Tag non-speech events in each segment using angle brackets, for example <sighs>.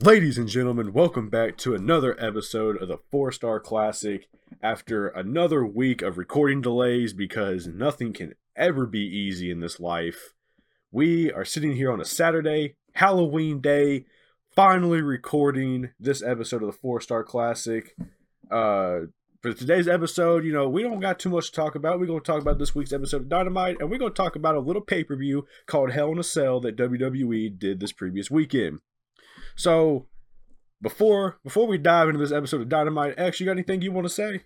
Ladies and gentlemen, welcome back to another episode of the Four Star Classic. After another week of recording delays, because nothing can ever be easy in this life, we are sitting here on a Saturday, Halloween day, finally recording this episode of the Four Star Classic. Uh, for today's episode, you know, we don't got too much to talk about. We're going to talk about this week's episode of Dynamite, and we're going to talk about a little pay per view called Hell in a Cell that WWE did this previous weekend. So before before we dive into this episode of Dynamite, X, you got anything you want to say?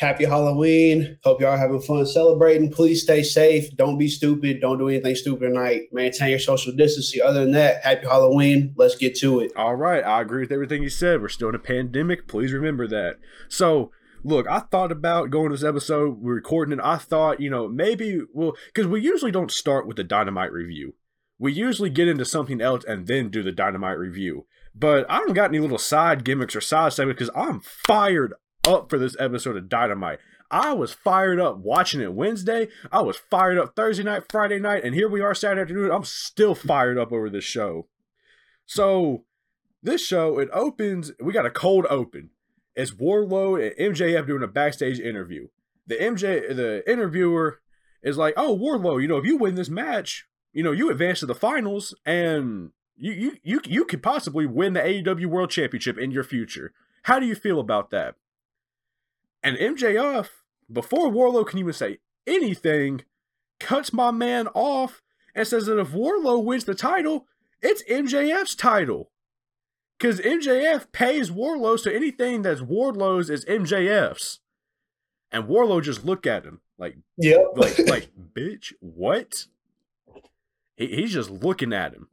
Happy Halloween. Hope y'all having fun celebrating. Please stay safe. Don't be stupid. Don't do anything stupid tonight. Maintain your social distancing. Other than that, happy Halloween. Let's get to it. All right. I agree with everything you said. We're still in a pandemic. Please remember that. So, look, I thought about going to this episode, we're recording it. I thought, you know, maybe, well, because we usually don't start with the Dynamite review. We usually get into something else and then do the Dynamite review. But I don't got any little side gimmicks or side segments because I'm fired up for this episode of Dynamite. I was fired up watching it Wednesday. I was fired up Thursday night, Friday night, and here we are Saturday afternoon. I'm still fired up over this show. So, this show, it opens, we got a cold open. It's Wardlow and MJF doing a backstage interview. The MJ, the interviewer is like, oh, Wardlow, you know, if you win this match, you know, you advance to the finals and you you you you could possibly win the AEW World Championship in your future. How do you feel about that? And MJF, before Wardlow can even say anything, cuts my man off and says that if Wardlow wins the title, it's MJF's title. Because MJF pays Wardlow, so anything that's Wardlow's is MJF's. And Wardlow just look at him like, yeah, like, like, <laughs> bitch, what? He, he's just looking at him.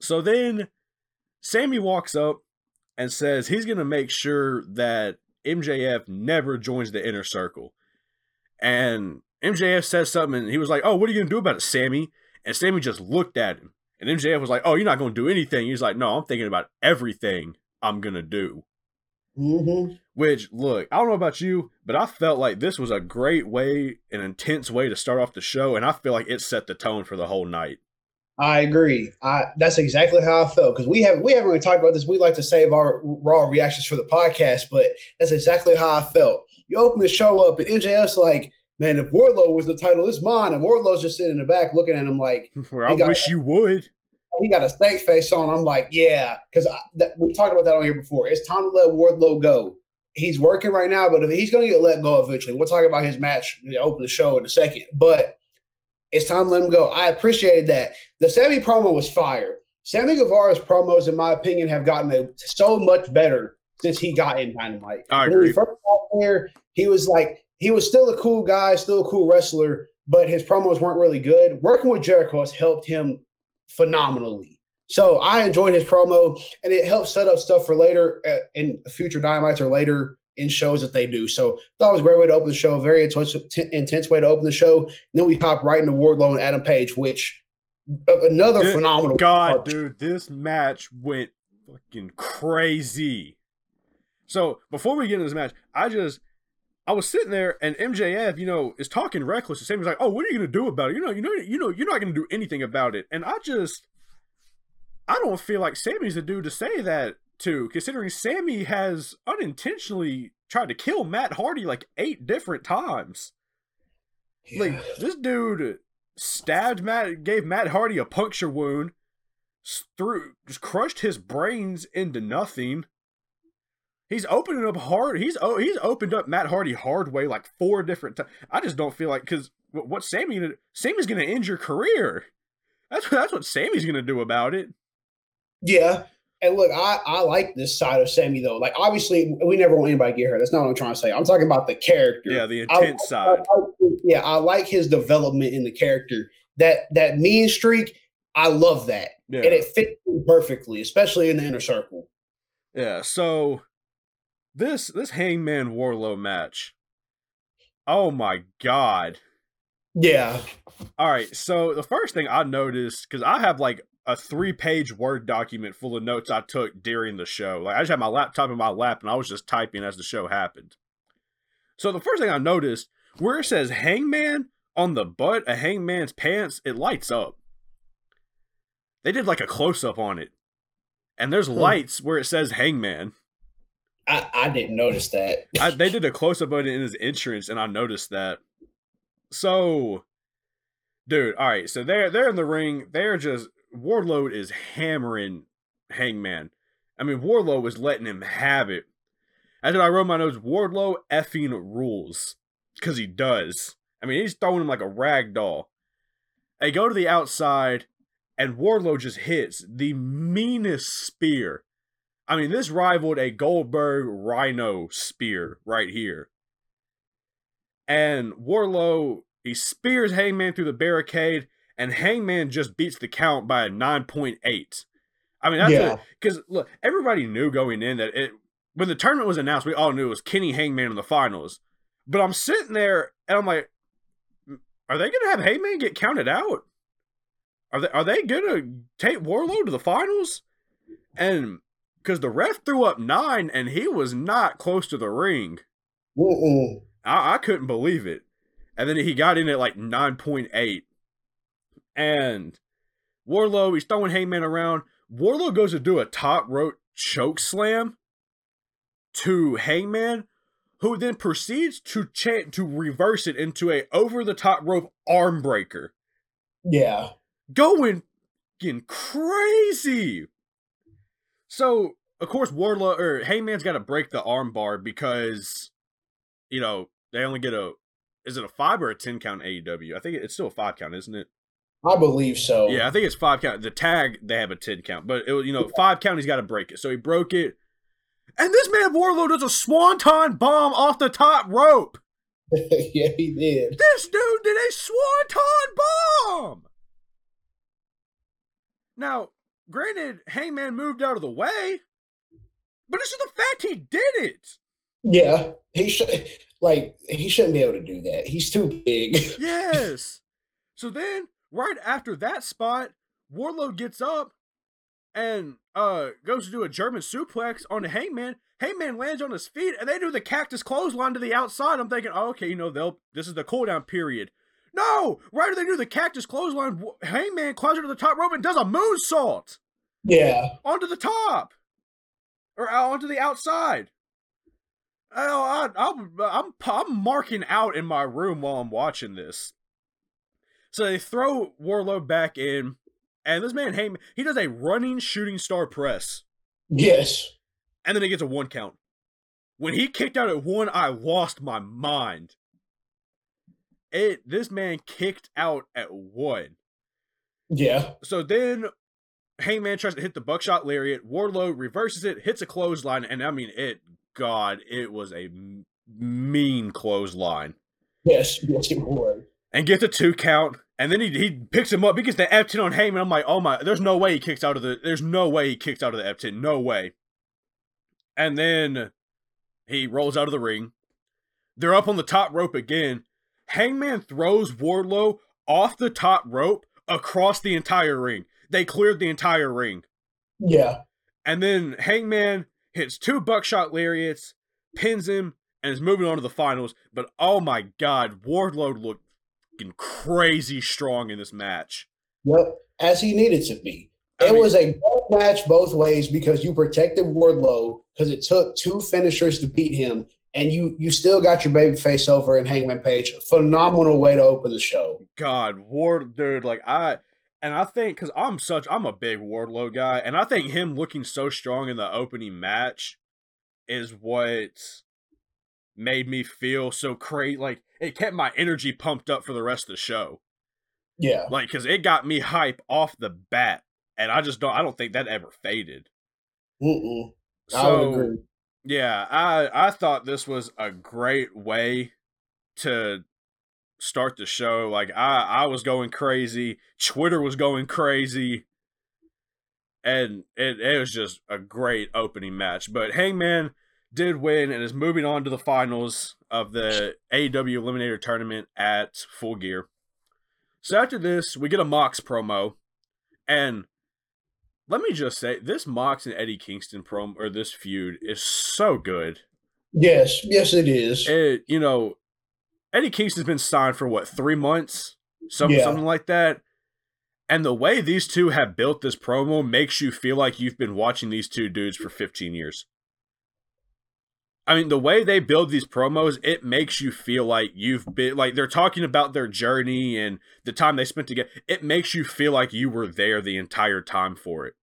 So then Sammy walks up and says he's going to make sure that MJF never joins the inner circle. And MJF says something and he was like, Oh, what are you going to do about it, Sammy? And Sammy just looked at him. And MJF was like, Oh, you're not going to do anything. He's like, No, I'm thinking about everything I'm going to do. Mm-hmm. Which, look, I don't know about you, but I felt like this was a great way, an intense way to start off the show. And I feel like it set the tone for the whole night. I agree. I that's exactly how I felt because we have we haven't really talked about this. We like to save our raw reactions for the podcast, but that's exactly how I felt. You open the show up and MJF's like, "Man, if Wardlow was the title, it's mine." And Wardlow's just sitting in the back looking at him like, <laughs> "I got, wish you would." He got a snake face on. I'm like, "Yeah," because we talked about that on here before. It's time to let Wardlow go. He's working right now, but if he's going to get let go eventually, we'll talk about his match. Open the show in a second, but it's time to let him go. I appreciated that. The Sammy promo was fire. Sammy Guevara's promos, in my opinion, have gotten so much better since he got in Dynamite. I agree. When he first got there, he was like, he was still a cool guy, still a cool wrestler, but his promos weren't really good. Working with Jericho has helped him phenomenally. So I enjoyed his promo, and it helps set up stuff for later uh, in future Dynamites or later in shows that they do. So that was a great way to open the show. Very intense, intense way to open the show. And then we hop right into Wardlow and Adam Page, which uh, another dude, phenomenal. God, part. dude, this match went fucking crazy. So before we get into this match, I just I was sitting there and MJF, you know, is talking reckless. The same was like, "Oh, what are you gonna do about it? You know, you know, you know, you're not gonna do anything about it." And I just, I don't feel like Sammy's the dude to say that to, considering Sammy has unintentionally tried to kill Matt Hardy like eight different times. Yeah. Like this dude stabbed Matt, gave Matt Hardy a puncture wound, through just crushed his brains into nothing. He's opening up hard. He's oh he's opened up Matt Hardy hard way like four different times. I just don't feel like because what Sammy Sammy's gonna end your career. That's that's what Sammy's gonna do about it. Yeah, and look, I, I like this side of Sammy though. Like obviously, we never want anybody to get hurt. That's not what I'm trying to say. I'm talking about the character. Yeah, the intense I, side. I, I, yeah, I like his development in the character. That that mean streak, I love that, yeah. and it fits perfectly, especially in the inner circle. Yeah. So this this Hangman Wardlow match. Oh my god. Yeah. All right. So the first thing I noticed because I have like a three page Word document full of notes I took during the show. Like I just had my laptop in my lap and I was just typing as the show happened. So the first thing I noticed, where it says hangman on the butt of hangman's pants, it lights up. They did like a close up on it. and there's hmm. lights where it says Hangman. I, I didn't notice that. I, they <laughs> did a close up on it in his entrance, and I noticed that. So, dude, all right. So they're they're in the ring. They're just Wardlow is hammering Hangman. I mean, Wardlow was letting him have it. As I wrote my notes, Wardlow effing rules because he does. I mean, he's throwing him like a rag doll. They go to the outside, and Wardlow just hits the meanest spear. I mean, this rivaled a Goldberg Rhino spear right here. And Wardlow, he spears Hangman through the barricade, and Hangman just beats the count by a 9.8. I mean, that's Yeah. because look, everybody knew going in that it when the tournament was announced, we all knew it was Kenny Hangman in the finals. But I'm sitting there and I'm like, are they gonna have Hangman get counted out? Are they are they gonna take Wardlow to the finals? And because the ref threw up nine and he was not close to the ring. I, I couldn't believe it. And then he got in at like 9.8. And Wardlow, he's throwing Hangman around. Wardlow goes to do a top rope choke slam to Hangman, who then proceeds to chant to reverse it into a over the top rope arm breaker. Yeah. Going crazy. So, of course, Wardlow or Hangman's got to break the arm bar because, you know, they only get a. Is it a five or a ten count AEW? I think it's still a five count, isn't it? I believe so. Yeah, I think it's five count. The tag they have a ten count, but it was you know five count. He's got to break it, so he broke it. And this man Wardlow does a swanton bomb off the top rope. <laughs> yeah, he did. This dude did a swanton bomb. Now, granted, Hangman moved out of the way, but it's just the fact he did it. Yeah. He should like he shouldn't be able to do that. He's too big. <laughs> Yes. so then, right after that spot, Wardlow gets up and uh goes to do a German suplex on the Hangman. Hangman lands on his feet, and they do the cactus clothesline to the outside. I'm thinking, oh, okay, you know, they'll this is the cooldown period. No, right after they do the cactus clothesline, Hangman climbs to the top rope and does a moonsault yeah. onto the top or out onto the outside. Oh, I, I'm, I'm I'm marking out in my room while I'm watching this. So they throw Wardlow back in, and this man Hangman he does a running shooting star press, Yes. and then he gets a one count. When he kicked out at one, I lost my mind. It this man kicked out at one. Yeah. So then Hangman tries to hit the buckshot lariat. Wardlow reverses it, hits a clothesline, and I mean, it, God, it was a m- mean clothesline. Yes. Yes, it was. And gets a two count, and then he, he picks him up. He gets the F10 on Hangman. I'm like, oh my, there's no way he kicks out of the, there's no way he kicks out of the F10. No way. And then he rolls out of the ring. They're up on the top rope again. Hangman throws Wardlow off the top rope across the entire ring. They cleared the entire ring. Yeah. And then Hangman hits two buckshot lariats, pins him, and is moving on to the finals. But oh my god, Wardlow looked fucking crazy strong in this match. Yep. As he needed to be. I It mean- was a good match both ways because you protected Wardlow because it took two finishers to beat him, and you you still got your baby face over in Hangman Page. Phenomenal way to open the show. God, Ward, dude, like I, and I think because I'm such, I'm a big Wardlow guy, and I think him looking so strong in the opening match is what made me feel so crazy. Like it kept my energy pumped up for the rest of the show. Yeah. Like, because it got me hype off the bat, and I just don't, I don't think that ever faded. Mm-mm. I would So agree. Yeah, I I thought this was a great way to start the show. Like I I was going crazy, Twitter was going crazy, and it it was just a great opening match. But Hangman did win and is moving on to the finals of the AEW Eliminator Tournament at Full Gear. So after this, we get a Mox promo, and let me just say, this Mox and Eddie Kingston promo or this feud is so good. Yes. Yes, it is. It, you know, Eddie Kingston's been signed for what three months, something Yeah. something like that, And the way these two have built this promo makes you feel like you've been watching these two dudes for 15 years. I mean, the way they build these promos, it makes you feel like you've been like they're talking about their journey and the time they spent together. It makes you feel like you were there the entire time for it.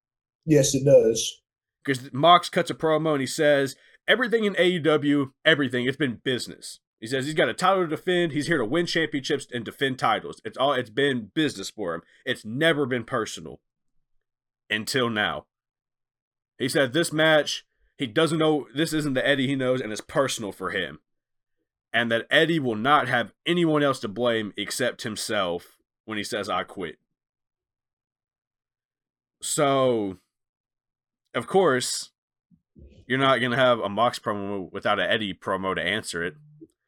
Yes, it does. Because Mox cuts a promo and he says, Everything in AEW, everything, it's been business. He says he's got a title to defend. He's here to win championships and defend titles. It's all it's been business for him. It's never been personal. Until now. He said this match, he doesn't know this isn't the Eddie he knows, and it's personal for him. And that Eddie will not have anyone else to blame except himself when he says I quit. So of course, you're not gonna have a Mox promo without an Eddie promo to answer it.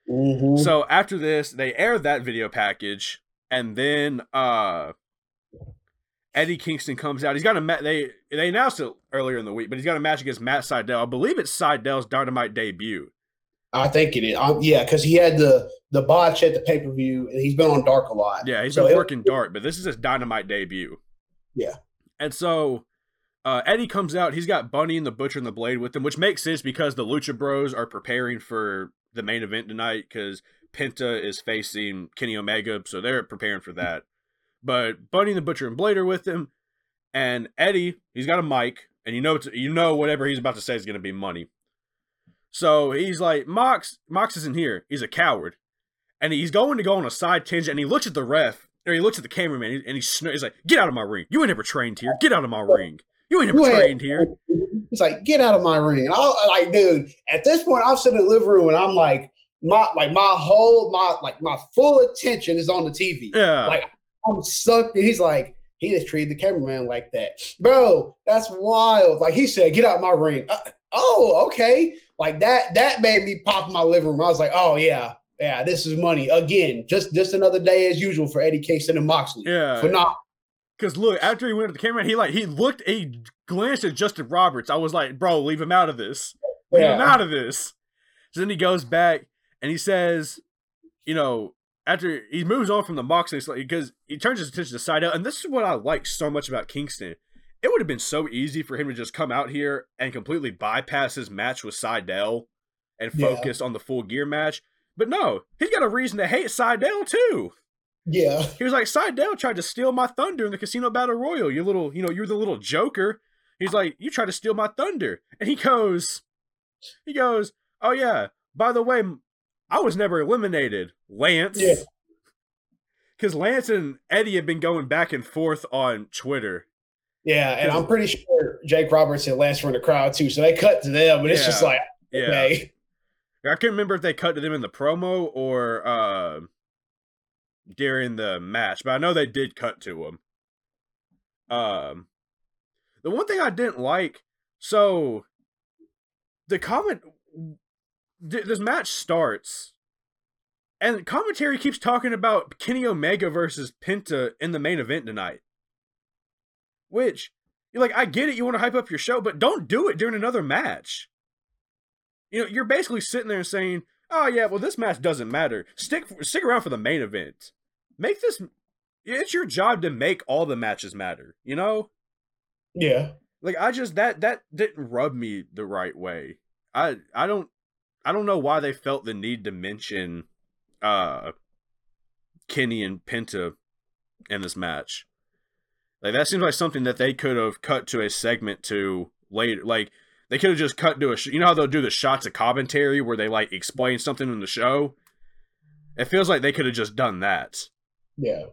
Mm-hmm. So after this, they air that video package, and then uh Eddie Kingston comes out. He's got a ma- they they announced it earlier in the week, but he's got a match against Matt Sydal. I believe it's Sydal's Dynamite debut. I think it is. Um, yeah, because he had the the botch at the pay per view, and he's been on Dark a lot. Yeah, he's So been it- working dark, but this is his Dynamite debut. Yeah. And so uh, Eddie comes out. He's got Bunny and the Butcher and the Blade with him, which makes sense because the Lucha Bros are preparing for the main event tonight because Penta is facing Kenny Omega, so they're preparing for that. But Bunny and the Butcher and Blade are with him, and Eddie, he's got a mic, and you know you know whatever he's about to say is going to be money. So he's like, Mox, Mox isn't here. He's a coward, and he's going to go on a side tangent, and he looks at the ref, or he looks at the cameraman, and he sn- he's like, "Get out of my ring! You ain't never trained here. Get out of my ring! You ain't You ain't- trained here." He's like, get out of my ring. And I like, dude, at this point, I'm sitting in the living room and I'm like, my like my whole my like my full attention is on the TV. Yeah, Like I'm sucked. And he's like, he just treated the cameraman like that. Bro, that's wild. Like he said, get out of my ring. Uh, oh, okay. Like that, that made me pop in my living room. I was like, oh yeah, yeah, this is money. Again, just just another day as usual for Eddie Kingston and Moxley. yeah. Phenomenal. Because look, after he went to the camera, he like he looked, he glanced at Justin Roberts. I was like, "Bro, leave him out of this. Leave him out of this." So then he goes back and he says, you know, after he moves on from the Moxley, because he turns his attention to Sydal, and this is what I like so much about Kingston. It would have been so easy for him to just come out here and completely bypass his match with Sydal and Yeah. focus on the full gear match. But no, he's got a reason to hate Sydal too. Yeah. He was like, Sydal tried to steal my thunder in the casino battle royal. You little, you know, you're the little joker. He's like, you tried to steal my thunder. And he goes, he goes, oh yeah, by the way, I was never eliminated, Lance. Yeah. Because Lance and Eddie have been going back and forth on Twitter. Yeah, and I'm pretty sure Jake Roberts and Lance were in the crowd too, so they cut to them, but it's just like, Yeah. I can't remember if they cut to them in the promo or uh, during the match, but I know they did cut to him. Um, the one thing I didn't like, so the comment, th- this match starts, and commentary keeps talking about Kenny Omega versus Penta in the main event tonight. Which, you're like, I get it, you want to hype up your show, but don't do it during another match you know, you're basically sitting there and saying, "Oh yeah, well this match doesn't matter. Stick stick around for the main event. Make this. It's your job to make all the matches matter. You know, yeah, like I just that that didn't rub me the right way. I I don't I don't know why they felt the need to mention uh Kenny and Penta in this match. Like that seems like something that they could have cut to a segment to later. Like they could have just cut to a. Sh- you know how they'll do the shots of commentary where they like explain something in the show. It feels like they could have just done that. Yeah,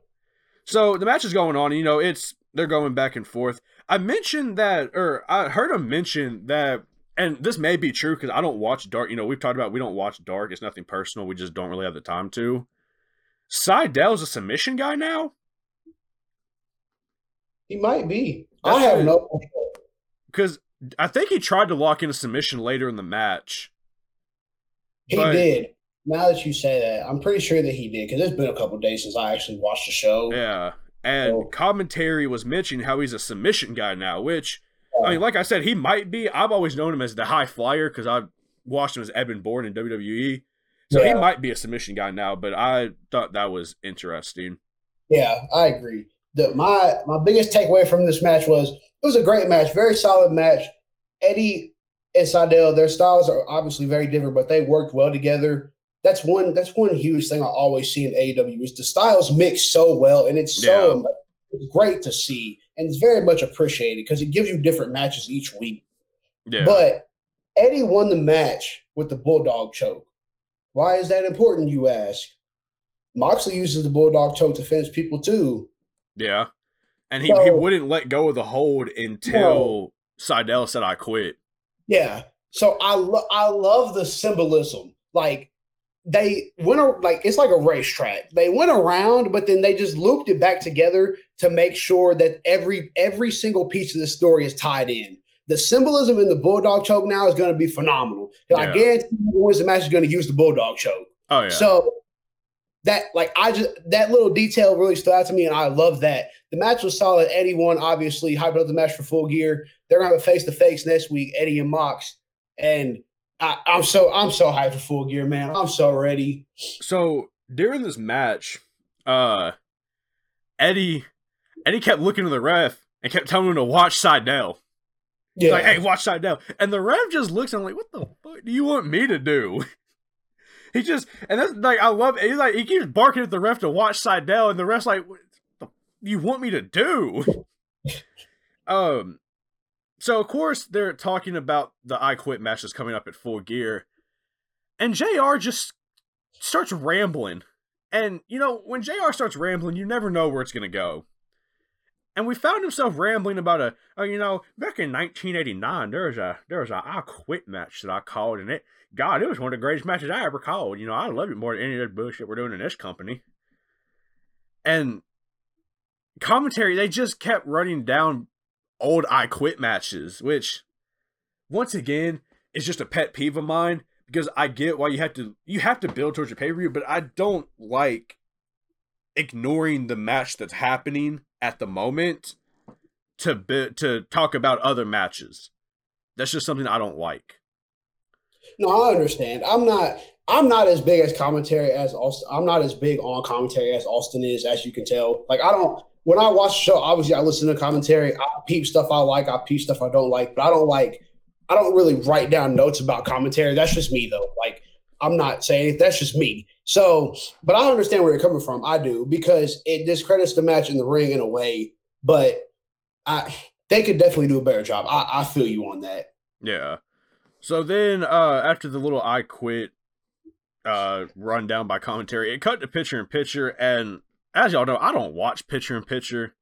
So the match is going on. You know, it's they're going back and forth. I mentioned that, or I heard him mention that, and this may be true because I don't watch Dark. You know, we've talked about we don't watch Dark. It's nothing personal. We just don't really have the time to. Sydal's a submission guy now he might be. That's I have it. no. because I think he tried to lock in a submission later in the match. He did. Now that you say that, I'm pretty sure that he did because it's been a couple days since I actually watched the show. Yeah, and Oh. commentary was mentioning how he's a submission guy now, which I mean, like I said, he might be. I've always known him as the high flyer because I've watched him as Evan Bourne in WWE. So he might be a submission guy now, but I thought that was interesting. Yeah, I agree. the my my biggest takeaway from this match was it was a great match, very solid match. Eddie and Sydal, their styles are obviously very different, but they worked well together. That's one. That's one huge thing I always see in AEW is the styles mix so well, and it's so yeah. it's great to see, and it's very much appreciated because it gives you different matches each week. Yeah. But Eddie won the match with the bulldog choke. Why is that important, you ask? Moxley uses the bulldog choke to finish people too. Yeah. And he, so, he wouldn't let go of the hold until no. Sydal said I quit. Yeah. So I lo- I love the symbolism. Like they went a- like it's like a racetrack. They went around, but then they just looped it back together to make sure that every every single piece of the story is tied in. The symbolism in the bulldog choke now is going to be phenomenal. Yeah. I guarantee who wins the match is going to use the bulldog choke. Oh yeah. So that like I just that little detail really stood out to me, and I love that. The match was solid. Eddie won, obviously, hyped up the match for full gear. They're gonna have a face to face next week, Eddie and Mox. And I, I'm so I'm so hyped for full gear, man. I'm so ready. So during this match, uh Eddie Eddie kept looking to the ref and kept telling him to watch Sydal. Yeah. Like, hey, watch Sydal. And the ref just looks and I'm like, what the fuck do you want me to do? <laughs> he just and that's like I love it. He's like he keeps barking at the ref to watch Sydal, and the ref's like, what the you want me to do? <laughs> um so of course they're talking about the I Quit match that's coming up at full gear. And JR just starts rambling. And you know, when JR starts rambling, you never know where it's gonna go. And we found himself rambling about a, oh, you know, back in 1989, there was a there was a I Quit match that I called, and it, God, it was one of the greatest matches I ever called. You know, I love it more than any of the bullshit we're doing in this company. And commentary, they just kept running down old I Quit matches, which once again is just a pet peeve of mine because I get why you have to you have to build towards your pay per view, but I don't like ignoring the match that's happening at the moment to be, to talk about other matches. That's just something I don't like. No, I understand. I'm not. I'm not as big as commentary as Austin. I'm not as big on commentary as Austin is, as you can tell. Like I don't when I watch the show, obviously I listen to commentary. I peep stuff I like, I peep stuff I don't like, but I don't like I don't really write down notes about commentary. That's just me though. Like I'm not saying it. that's just me. So, but I understand where you're coming from. I do because it discredits the match in the ring in a way, but I they could definitely do a better job. I, I feel you on that. Yeah. So then uh after the little I quit uh run down by commentary, it cut to picture in picture and as y'all know, I don't watch picture in picture,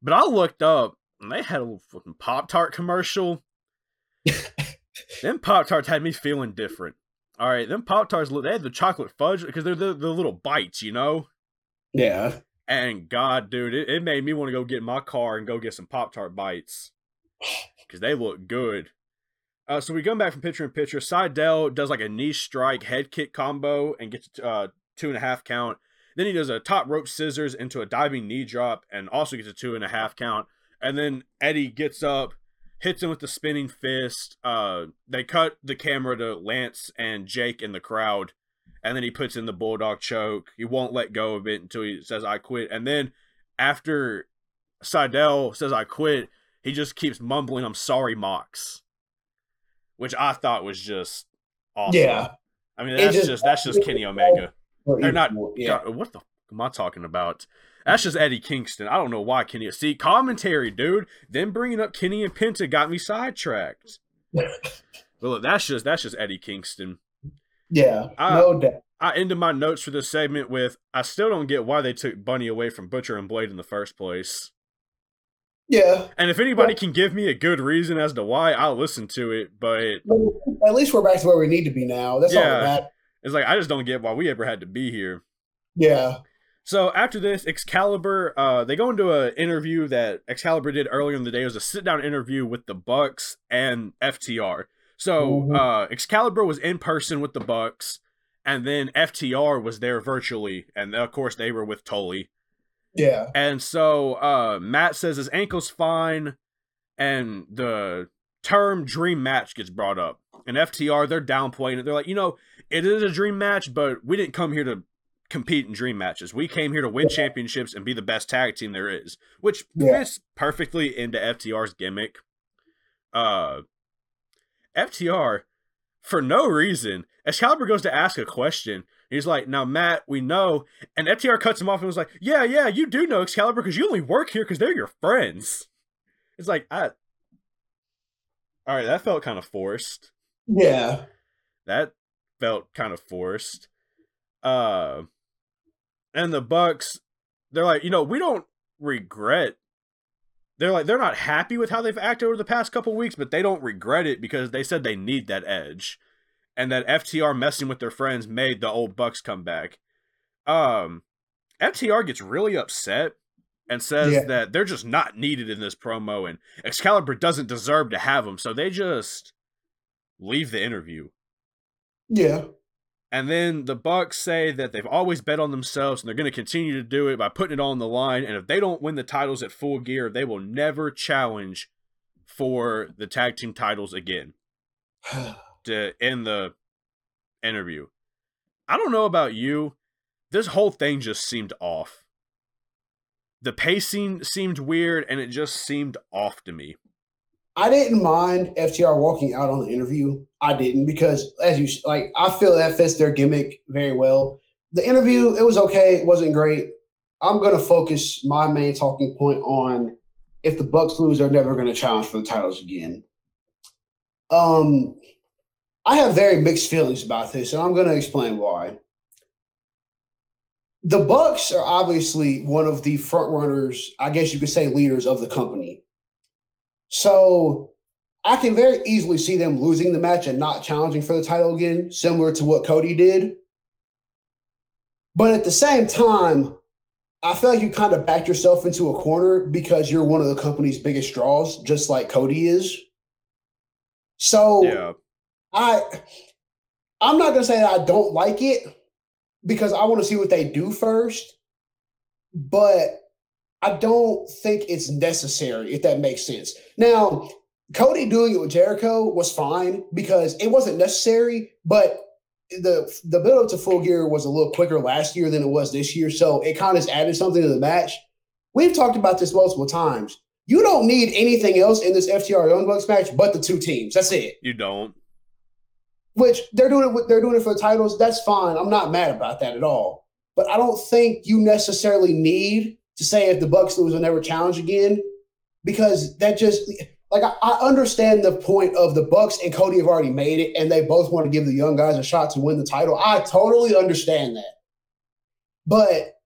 but I looked up and they had a little fucking Pop Tart commercial. <laughs> them Pop Tarts had me feeling different. All right, them Pop Tarts, look they had the chocolate fudge because they're the, the little bites, you know? Yeah. And God, dude, it, it made me want to go get in my car and go get some Pop Tart bites <sighs> because they look good. Uh, so we come back from pitcher and pitcher. Sydal does like a knee strike head kick combo and gets uh, two and a half count. Then he does a top rope scissors into a diving knee drop and also gets a two and a half count. And then Eddie gets up, hits him with the spinning fist. Uh, they cut the camera to Lance and Jake in the crowd, and then he puts in the bulldog choke. He won't let go of it until he says "I quit." And then after Sydal says "I quit," he just keeps mumbling, "I'm sorry, Mox," which I thought was just awesome. Yeah, I mean that's just, just that's just <laughs> Kenny Omega. Or not. Yeah. God, what the am I talking about? That's just Eddie Kingston. I don't know why Kenny. See commentary, dude. Then bringing up Kenny and Penta got me sidetracked. <laughs> well, look, that's just that's just Eddie Kingston. Yeah, I, no doubt. I ended my notes for this segment with I still don't get why they took Bunny away from Butcher and Blade in the first place. Yeah. And if anybody can give me a good reason as to why, I'll listen to it. But at least we're back to where we need to be now. That's yeah. all that it's like I just don't get why we ever had to be here. Yeah. So after this, Excalibur, uh, they go into an interview that Excalibur did earlier in the day. It was a sit down interview with the Bucks and FTR. So mm-hmm. uh, Excalibur was in person with the Bucks, and then FTR was there virtually, and of course they were with Tully. Yeah. And so uh, Matt says his ankle's fine, and the term dream match gets brought up. And FTR, they're downplaying it. They're like, you know, it is a dream match, but we didn't come here to compete in dream matches. We came here to win championships and be the best tag team there is, which Yeah. fits perfectly into FTR's gimmick. Uh, FTR, for no reason, Excalibur goes to ask a question. He's like, "Now, Matt, we know," and FTR cuts him off and was like, "Yeah, yeah, you do know Excalibur because you only work here because they're your friends." It's like, I. All right, that felt kind of forced Yeah. that felt kind of forced. Uh and the Bucks, they're like, you know, we don't regret. They're like they're not happy with how they've acted over the past couple weeks, but they don't regret it because they said they need that edge. And that FTR messing with their friends made the old Bucks come back. Um FTR gets really upset and says Yeah. that they're just not needed in this promo and Excalibur doesn't deserve to have them, so they just leave the interview. Yeah. And then the Bucks say that they've always bet on themselves and they're going to continue to do it by putting it on the line. And if they don't win the titles at full gear, they will never challenge for the tag team titles again <sighs> to end the interview. I don't know about you. This whole thing just seemed off. The pacing seemed weird and it just seemed off to me. I didn't mind FTR walking out on the interview. I didn't because, as you like, I feel that fits their gimmick very well. The interview, it was okay. It wasn't great. I'm going to focus my main talking point on if the Bucks lose, they're never going to challenge for the titles again. Um, I have very mixed feelings about this, and I'm going to explain why. The Bucks are obviously one of the front runners, I guess you could say, leaders of the company. So I can very easily see them losing the match and not challenging for the title again, similar to what Cody did. But at the same time, I feel like you kind of backed yourself into a corner because you're one of the company's biggest draws, just like Cody is. So Yeah. I I'm not gonna say that I don't like it because I want to see what they do first, but I don't think it's necessary if that makes sense. Now, Cody doing it with Jericho was fine because it wasn't necessary, but the the build up to full gear was a little quicker last year than it was this year, so it kind of added something to the match. We've talked about this multiple times. You don't need anything else in this FTR Young Bucks match but the two teams. That's it You don't. Which they're doing it they're doing it for the titles. That's fine. I'm not mad about that at all. But i don't think you necessarily need to say if the bucks lose will never challenge again. Because that just like I, I understand the point of the bucks and cody have already made it and they both want to give the young guys a shot to win the title. I totally understand that. But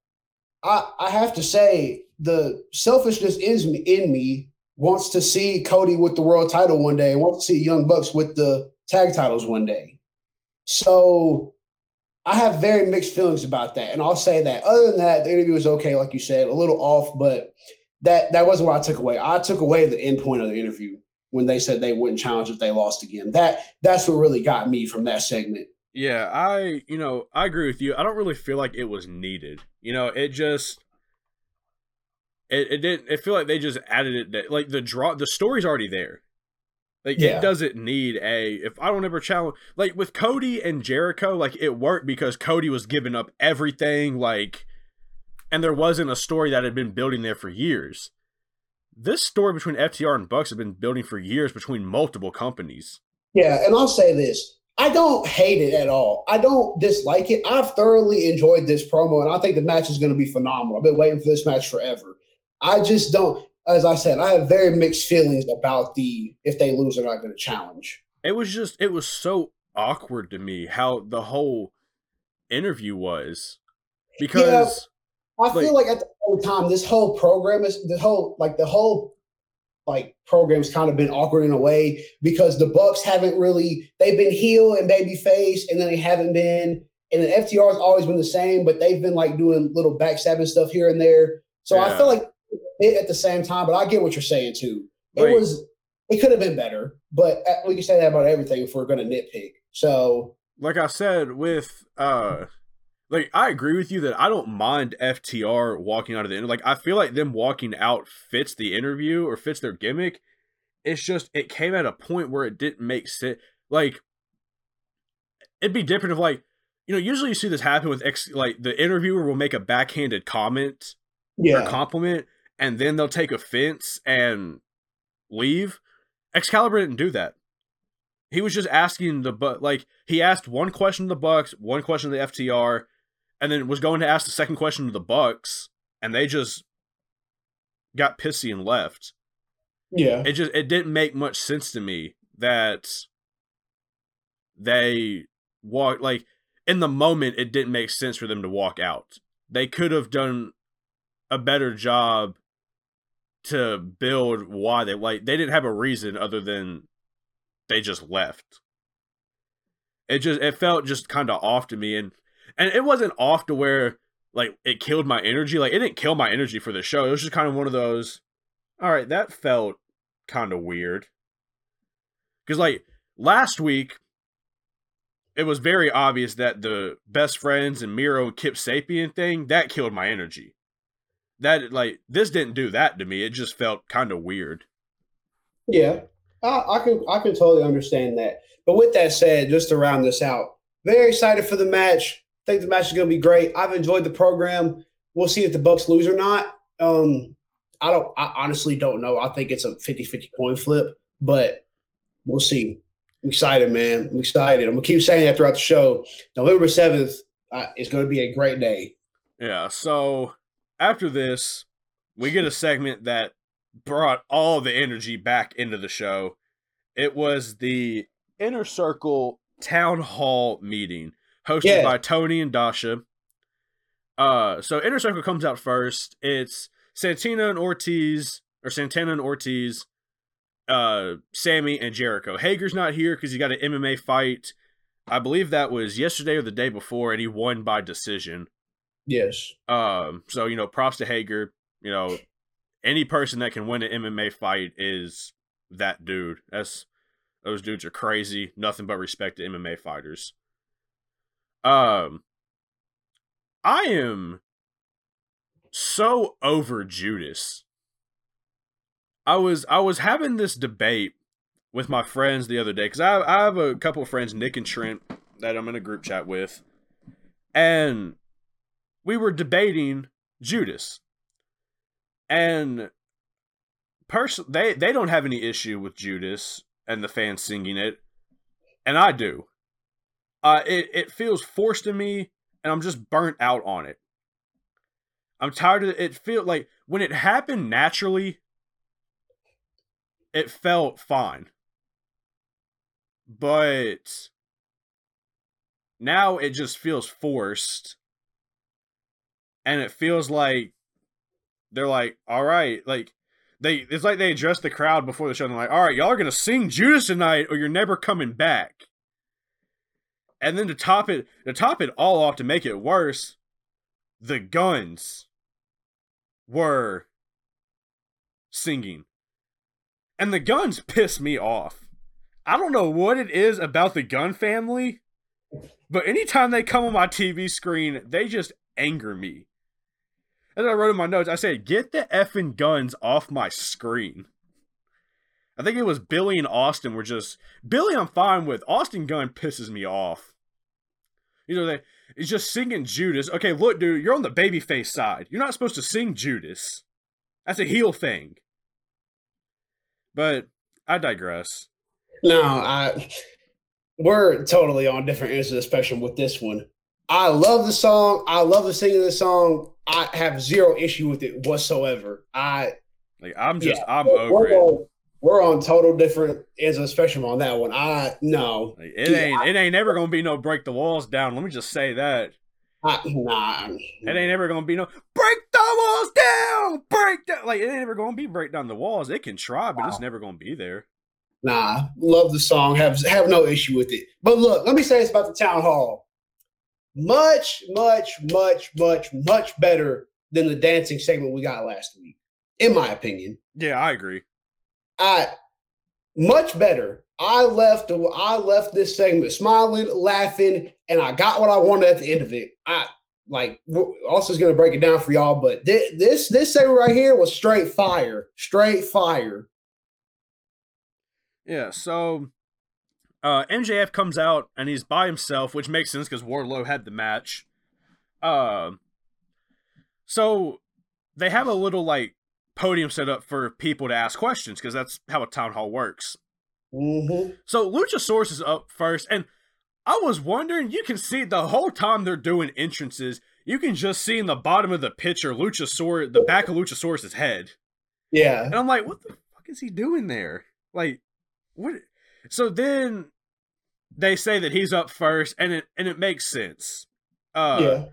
i i have to say the selfishness is in me wants to see cody with the world title one day and wants to see young bucks with the tag titles one day. So I have very mixed feelings about that. And I'll say that. Other than that, the interview was okay, like you said, a little off, but that that wasn't what I took away. I took away the end point of the interview when they said they wouldn't challenge if they lost again. That that's what really got me from that segment. Yeah, I, you know, I agree with you. I don't really feel like it was needed. You know, it just it, it didn't it feel like they just added it that like the draw the story's already there. Like Yeah. it doesn't need a if I don't ever challenge like with Cody and Jericho, like it worked because Cody was giving up everything, like and there wasn't a story that had been building there for years. This story between FTR and Bucks has been building for years between multiple companies. Yeah, and I'll say this. I don't hate it at all. I don't dislike it. I've thoroughly enjoyed this promo, and I think the match is going to be phenomenal. I've been waiting for this match forever. I just don't, as I said, I have very mixed feelings about the if they lose, they're not going to challenge. it was just it was so awkward to me how the whole interview was because I feel like at the same time, this whole program is the whole like the whole like program's kind of been awkward in a way because the Bucks haven't really they've been heel and baby face, and then they haven't been. And the FTR has always been the same, but they've been like doing little backstabbing stuff here and there. So I feel like it at the same time, but I get what you're saying too. It Like- was it could have been better, but we can say that about everything if we're going to nitpick. So like I said with uh like I agree with you that I don't mind FTR walking out of the interview. Like I feel like them walking out fits the interview or fits their gimmick. It's just it came at a point where it didn't make sense. Like it'd be different if like you know, usually you see this happen with ex like the interviewer will make a backhanded comment Yeah. or compliment, and then they'll take offense and leave. Excalibur didn't do that. He was just asking the but like he asked one question to the Bucks, one question to the FTR, and then was going to ask the second question to the Bucks, and they just got pissy and left. Yeah. It just it didn't make much sense to me that they walk like in the moment it didn't make sense for them to walk out. They could have done a better job to build why they like they didn't have a reason other than they just left. It just it felt just kind of off to me and and it wasn't off to where like it killed my energy. Like it didn't kill my energy for the show. It was just kind of one of those all right, that felt kind of weird. Cuz like last week it was very obvious that the best friends and Miro and Kip Sabian thing that killed my energy. That like this didn't do that to me. It just felt kind of weird. Yeah. I, I can I can totally understand that. But with that said, just to round this out, very excited for the match. Think the match is going to be great. I've enjoyed the program. We'll see if the Bucks lose or not. Um, I don't. I honestly don't know. I think it's a 50-50 coin flip, but we'll see. I'm excited, man. I'm excited. I'm gonna keep saying that throughout the show. November seventh uh, is going to be a great day. Yeah, so after this, we get a segment that brought all the energy back into the show. It was the Inner Circle Town Hall meeting hosted Yeah. by Tony and Dasha. Uh, so Inner Circle comes out first. It's Santina and Ortiz, or Santana and Ortiz, uh, Sammy and Jericho. Hager's not here because he got an MMA fight. I believe that was yesterday or the day before, and he won by decision. Yes. Um, so you know, props to Hager. You know, any person that can win an MMA fight is that dude. That's those dudes are crazy. Nothing but respect to MMA fighters. Um, I am so over Judas. I was I was having this debate with my friends the other day because I I have a couple of friends, Nick and Trent, that I'm in a group chat with, and we were debating Judas. And person they they don't have any issue with Judas and the fans singing it, and I do. Uh, it it feels forced to me, and I'm just burnt out on it. I'm tired of it. It feel like when it happened naturally, it felt fine, but now it just feels forced and it feels like they're like, all right, like they it's like they address the crowd before the show. And they're like, all right, y'all are gonna sing Judas tonight, or you're never coming back. And then to top it, to top it all off, to make it worse, the Gunns were singing, and the Gunns piss me off. I don't know what it is about the Gunn family, but anytime they come on my TV screen, they just anger me. As I wrote in my notes, I said, "Get the effing Gunns off my screen." I think it was Billy and Austin were just Billy. I'm fine with Austin Gunn pisses me off. You know, they he's just singing Judas. Okay, look, dude, you're on the babyface side. You're not supposed to sing Judas. That's a heel thing. But I digress. No, I we're totally on different ends of the spectrum with this one. I love the song. I love the singing of the song. I have zero issue with it whatsoever. I Like I'm just Yeah, I'm we're, over it. on, we're on total different ends of the spectrum on that one. I no, Like, it ain't it ain't never gonna be no break the walls down. Let me just say that. I, nah. It ain't ever gonna be no break the walls down, break down. Like it ain't ever gonna be break down the walls. It can try, but it's never gonna be there. Nah, love the song. Have have no issue with it. But look, let me say this about the town hall. Much, much, much, much, much better than the dancing segment we got last week, in my opinion. Yeah, I agree. I much better. I left. I left this segment smiling, laughing, and I got what I wanted at the end of it. I like. Also, is going to break it down for y'all, but thi- this this segment right here was straight fire, straight fire. Yeah, so uh, MJF comes out and he's by himself, which makes sense because Wardlow had the match. Uh, so they have a little like podium set up for people to ask questions because that's how a town hall works. Mm-hmm. So Luchasaurus is up first, and I was wondering, you can see the whole time they're doing entrances, you can just see in the bottom of the picture Luchasaurus, the back of Luchasaurus's head. Yeah. And I'm like, what the fuck is he doing there? Like, what? So then they say that he's up first, and it and it makes sense. Uh, yeah.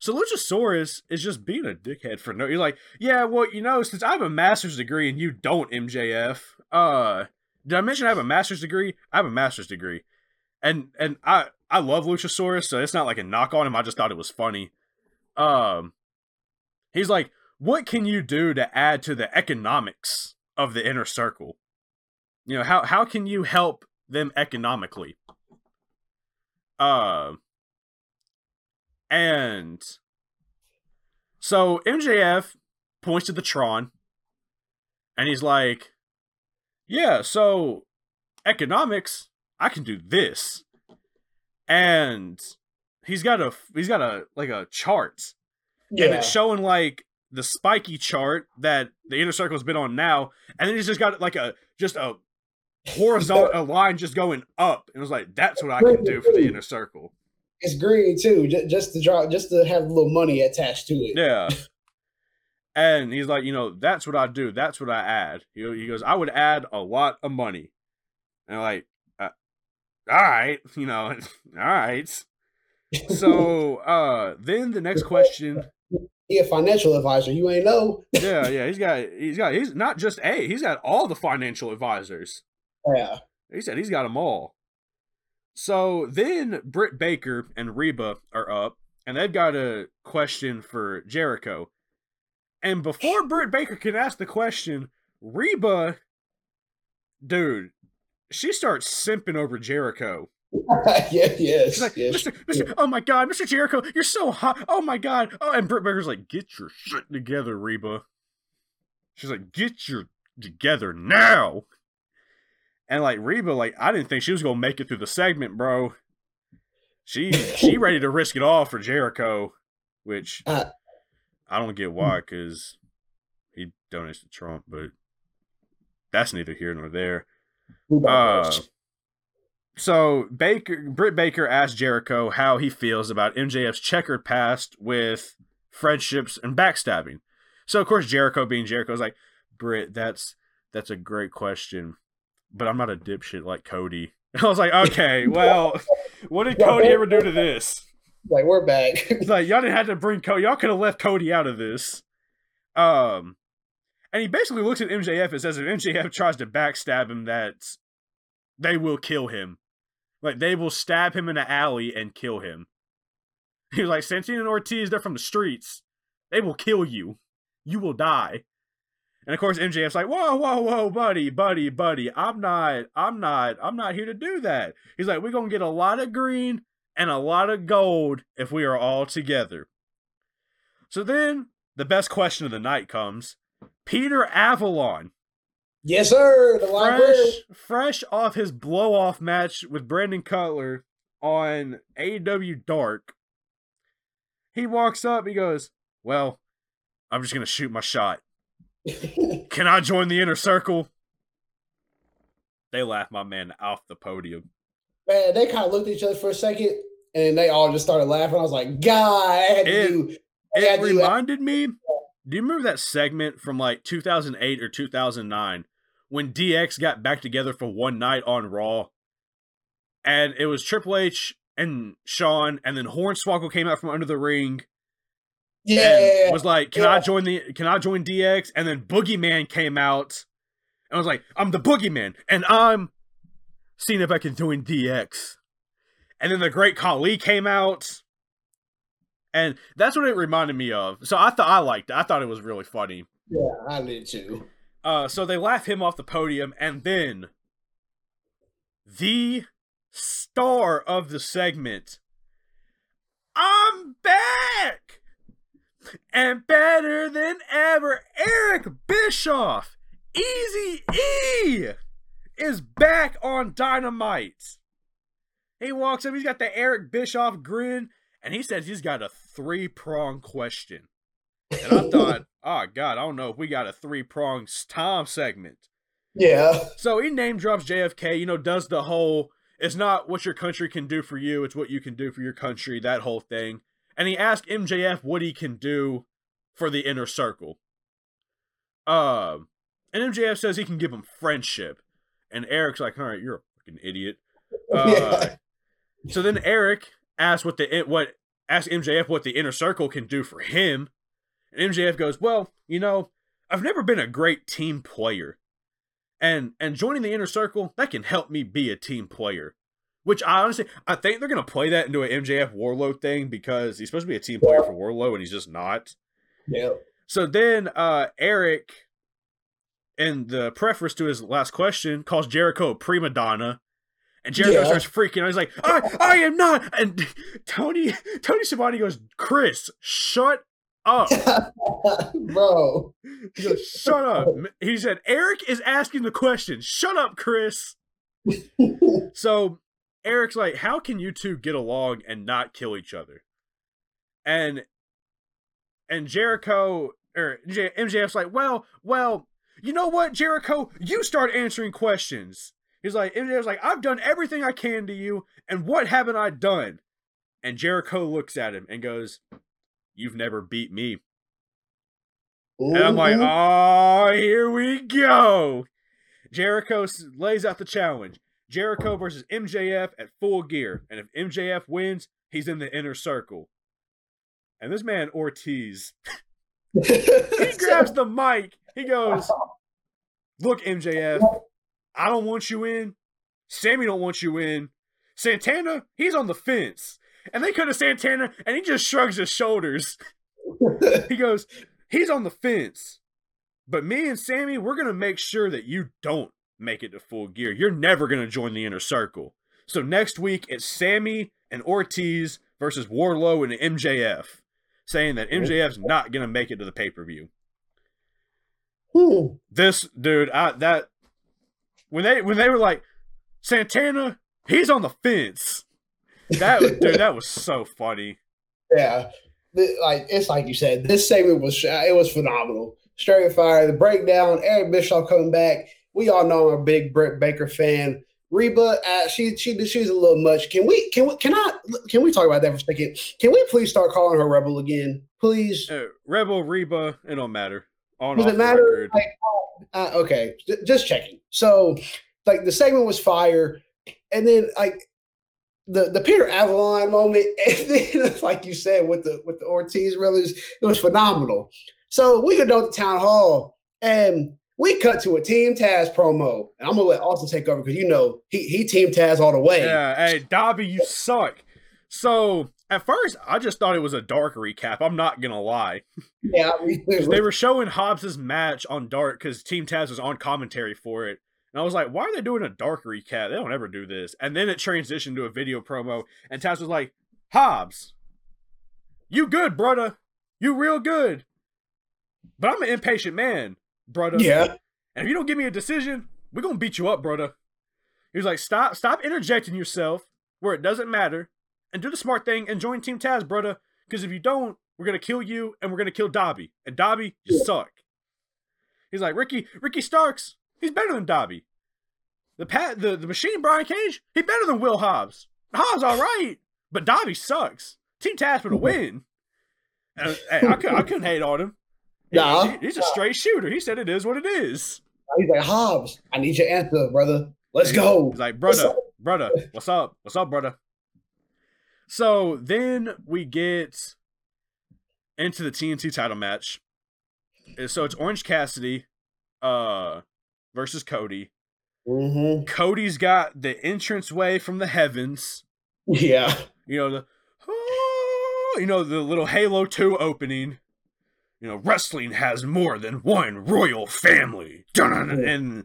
So Luchasaurus is just being a dickhead for no. You're like, yeah, well, you know, since I have a master's degree and you don't, MJF. Uh, did I mention I have a master's degree? I have a master's degree, and and I I love Luchasaurus, so it's not like a knock on him. I just thought it was funny. Um, he's like, what can you do to add to the economics of the inner circle? You know, how how can you help them economically? Uh, and so MJF points to the Tron and he's like, Yeah, so economics, I can do this. And he's got a he's got a like a chart. Yeah. And it's showing like the spiky chart that the inner circle's been on now, and then he's just got like a just a horizontal <laughs> line just going up. And it was like, that's what I can do for the inner circle. it's green too, ju- just to draw, just to have a little money attached to it. Yeah. <laughs> And he's like, you know, that's what I do. That's what I add. He, he goes, I would add a lot of money. And I'm like, uh, all right, you know, <laughs> all right. So uh then the next question, He a financial advisor. You ain't know. yeah, yeah, he's got he's got he's not just a, he's got all the financial advisors. Yeah. He said he's got them all. So then Britt Baker and Reba are up, and they've got a question for Jericho. And before Britt Baker can ask the question, Reba, dude, she starts simping over Jericho. <laughs> yeah. Yes. She's like, yes. Mr. Mr. Oh my God, Mr. Jericho, you're so hot. Oh my God. Oh, and Britt Baker's like, get your shit together, Reba. She's like, get your together now. And like Reba, like I didn't think she was gonna make it through the segment, bro. She <laughs> she ready to risk it all for Jericho, which Uh, I don't get why, because he donates to Trump, but that's neither here nor there. Uh, so Baker, Britt Baker asked Jericho how he feels about MJF's checkered past with friendships and backstabbing. So of course Jericho, being Jericho, is like, Britt, that's that's a great question, but I'm not a dipshit like Cody. <laughs> I was like, okay, <laughs> well, what did Cody ever do to this? like we're back. <laughs> Like y'all didn't have to bring Cody. Y'all could have left Cody out of this. Um, and he basically looks at MJF and says if MJF tries to backstab him, that they will kill him. Like they will stab him in an alley and kill him. He was like Santana and Ortiz. They're from the streets. They will kill you. You will die. And of course, MJF's like, whoa, whoa, whoa, buddy, buddy, buddy. I'm not, I'm not, I'm not here to do that. He's like, we're gonna get a lot of green and a lot of gold if we are all together. So then the best question of the night comes. Peter Avalon, yes, sir. The fresh, fresh off his blow off match with Brandon Cutler on AEW Dark, he walks up, he goes, Well, I'm just gonna shoot my shot. <laughs> Can I join the inner circle? They laughed my man off the podium. Man, they kind of looked at each other for a second, and they all just started laughing. I was like, God, I had to It- do. I It to do reminded me. Do you remember that segment from like 2008 or 2009 when DX got back together for one night on Raw? And it was Triple H and Shawn, and then Hornswoggle came out from under the ring yeah. was like, "Can I join the? Can I join DX?" And then Boogeyman came out and I was like, "I'm the Boogeyman, and I'm seeing if I can join DX." And then the Great Khali came out, and that's what it reminded me of. So I thought I liked it. I thought it was really funny. yeah, I did too. Uh, so they laugh him off the podium, and then the star of the segment, I'm back and better than ever. Eric Bischoff, Easy E, is back on Dynamite. He walks up, he's got the Eric Bischoff grin, and he says he's got a three prong question. And I thought, oh <laughs> God, I don't know if we got a three prong time segment. Yeah. So he name drops JFK, you know, does the whole it's not what your country can do for you, it's what you can do for your country, that whole thing. And he asked MJF what he can do for the inner circle. Um, and MJF says he can give him friendship. And Eric's like, all right, you're a fucking idiot. <laughs> Uh, Yeah. So then Eric asks what the what asks MJF what the inner circle can do for him, and MJF goes, "Well, you know, I've never been a great team player, and and joining the inner circle that can help me be a team player." Which I honestly, I think they're gonna play that into an MJF Wardlow thing because he's supposed to be a team player for Wardlow and he's just not. Yeah. So then uh Eric, in the preface to his last question, calls Jericho a prima donna. And Jericho Yeah. starts freaking out. He's like, I, I am not. And <laughs> Tony Tony Schiavone goes, Chris, shut up. <laughs> Bro. He goes, shut up. He said, Eric is asking the question. Shut up, Chris. <laughs> So Eric's like, how can you two get along and not kill each other? And and Jericho or J- MJF's like, well, well, you know what, Jericho, you start answering questions. He's like, MJF's like, I've done everything I can to you, and what haven't I done? And Jericho looks at him and goes, You've never beat me. And I'm like, oh, here we go. Jericho lays out the challenge. Jericho versus MJF at full gear. And if MJF wins, he's in the inner circle. And this man, Ortiz, <laughs> he grabs the mic. He goes, Look, MJF, I don't want you in. Sammy don't want you in. Santana, he's on the fence. And they cut to Santana, and he just shrugs his shoulders. He goes, he's on the fence. But me and Sammy, we're going to make sure that you don't make it to full gear. You're never going to join the inner circle. So next week, it's Sammy and Ortiz versus Warlow and MJF, saying that MJF's not going to make it to the pay per view. This dude, I that when they when they were like Santana, he's on the fence. That dude, that was so funny. Yeah, like it's like you said, this segment was it was phenomenal. Straight fire, the breakdown, Eric Bischoff coming back. We all know I'm a big Britt Baker fan. Reba, uh, she she she's a little much. Can we can we can I can we talk about that for a second? Can we please start calling her Rebel again, please? Uh, Rebel Reba, it don't matter. On Does it matter? Like, uh, okay, j- just checking. So, like the segment was fire, and then like the the Peter Avalon moment, <laughs> and then like you said with the with the Ortiz brothers, it was phenomenal. So we could go down to town hall, and we cut to a Team Taz promo, and I'm gonna let Austin take over because you know he he Team Taz all the way. Yeah, hey, Dobby, you suck. So at first, I just thought it was a dark recap. I'm not gonna lie. yeah. They were showing Hobbs's match on Dark because Team Taz was on commentary for it. And I was like, why are they doing a dark recap? They don't ever do this. And then it transitioned to a video promo, and Taz was like, Hobbs, you good, brother. You real good. But I'm an impatient man, brother. yeah. And if you don't give me a decision, we're gonna beat you up, brother. He was like, stop, stop interjecting yourself where it doesn't matter, and do the smart thing and join Team Taz, brother. Because if you don't, we're gonna kill you and we're gonna kill Dobby. And Dobby, you suck. He's like, Ricky, Ricky Starks, he's better than Dobby. The pat the, the machine Brian Cage, he better than Will Hobbs. Hobbs all right, but Dobby sucks. Team Taz for the <laughs> win. And hey, I, could, I couldn't hate on him. Nah. he- he's a straight shooter. He said it is what it is. He's like Hobbs. I need your answer, brother. Let's go. He's like, brother, up?" brother, what's up? What's up, brother? So then we get into the TNT title match. So it's Orange Cassidy uh versus Cody. hmm Cody's got the entrance way from the heavens. Yeah. You know the you know the little Halo 2 opening. You know, wrestling has more than one royal family. And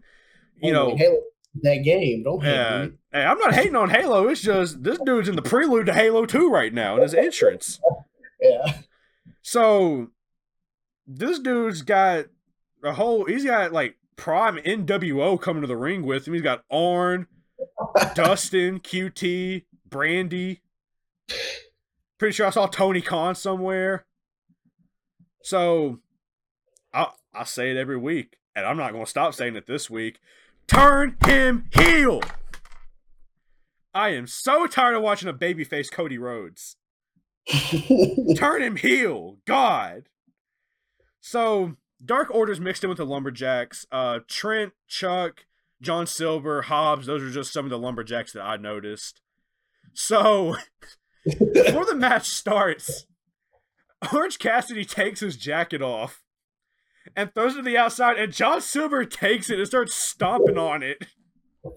you know, Halo, that game. Don't Yeah. Hey, I'm not hating on Halo. It's just this dude's in the prelude to Halo 2 right now in his entrance. <laughs> Yeah. So this dude's got a whole he's got like prime NWO coming to the ring with him. He's got Arn, <laughs> Dustin, QT, Brandi. Pretty sure I saw Tony Khan somewhere. So I I say it every week, and I'm not going to stop saying it this week. Turn him heel. I am so tired of watching a babyface Cody Rhodes. <laughs> Turn him heel. God. So Dark Order's mixed in with the Lumberjacks. Uh, Trent, Chuck, John Silver, Hobbs, those are just some of the Lumberjacks that I noticed. So <laughs> before the match starts, Orange Cassidy takes his jacket off and throws it to the outside, and John Silver takes it and starts stomping on it.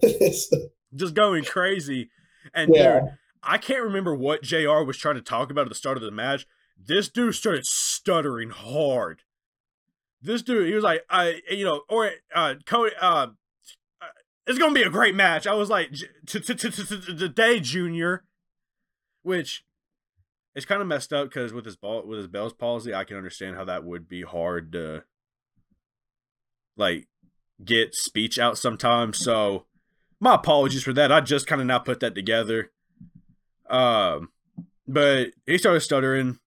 <laughs> just going crazy. And yeah. dude, I can't remember what JR was trying to talk about at the start of the match. This dude started stuttering hard. This dude, he was like, I, you know, or uh, Cody, uh, it's gonna be a great match. I was like, today, Junior, which is kind of messed up because with his ball, with his Bell's palsy, I can understand how that would be hard to like get speech out sometimes. So my apologies for that. I just kind of now put that together. Um, but he started stuttering.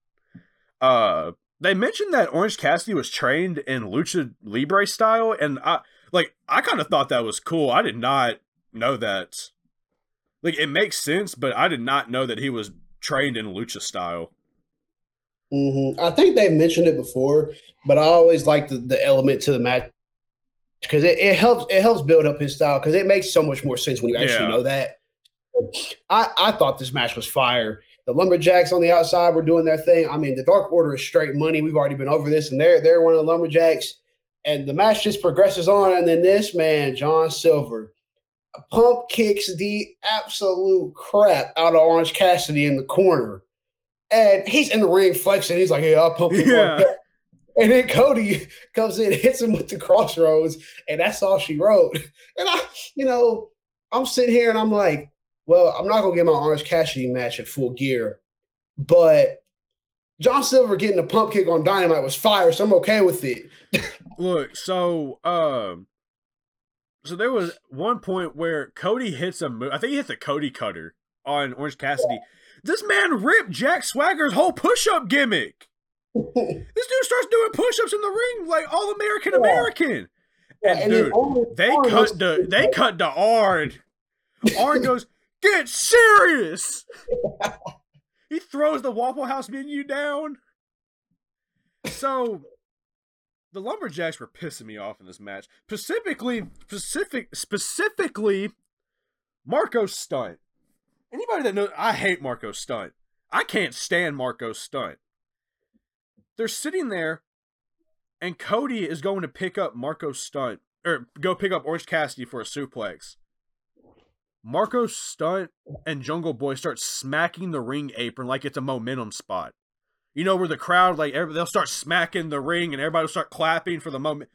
Uh, they mentioned that Orange Cassidy was trained in lucha libre style, and I like I kind of thought that was cool. I did not know that. Like it makes sense, but I did not know that he was trained in lucha style. Mm-hmm. I think they've mentioned it before, but I always like the, the element to the match because it, it helps it helps build up his style because it makes so much more sense when you actually yeah. know that. I, I thought this match was fire. The Lumberjacks on the outside were doing their thing. I mean, the Dark Order is straight money. We've already been over this, and they're they're one of the Lumberjacks. And the match just progresses on, and then this man, John Silver, pump kicks the absolute crap out of Orange Cassidy in the corner. And he's in the ring flexing. He's like, "Hey, I'll pump you." Yeah. And then Cody <laughs> comes in, hits him with the Cross Rhodes, and that's all she wrote. And I, you know, I'm sitting here and I'm like, well, I'm not gonna get my Orange Cassidy match at full gear, but John Silver getting a pump kick on Dynamite was fire, so I'm okay with it. <laughs> Look, so um, so there was one point where Cody hits a move. I think he hits a Cody cutter on Orange Cassidy. Yeah. This man ripped Jack Swagger's whole push-up gimmick. <laughs> this dude starts doing push-ups in the ring like all American American. Yeah. And, and dude, they cut the they cut the Arn. Arn goes, Get serious! <laughs> he throws the Waffle House menu down. So the lumberjacks were pissing me off in this match. Specifically, specific, specifically, Marko Stunt. Anybody that knows, I hate Marko Stunt. I can't stand Marko Stunt. They're sitting there, and Cody is going to pick up Marko Stunt or go pick up Orange Cassidy for a suplex. Marko Stunt and Jungle Boy start smacking the ring apron like it's a momentum spot. You know where the crowd like they'll start smacking the ring and everybody will start clapping for the moment.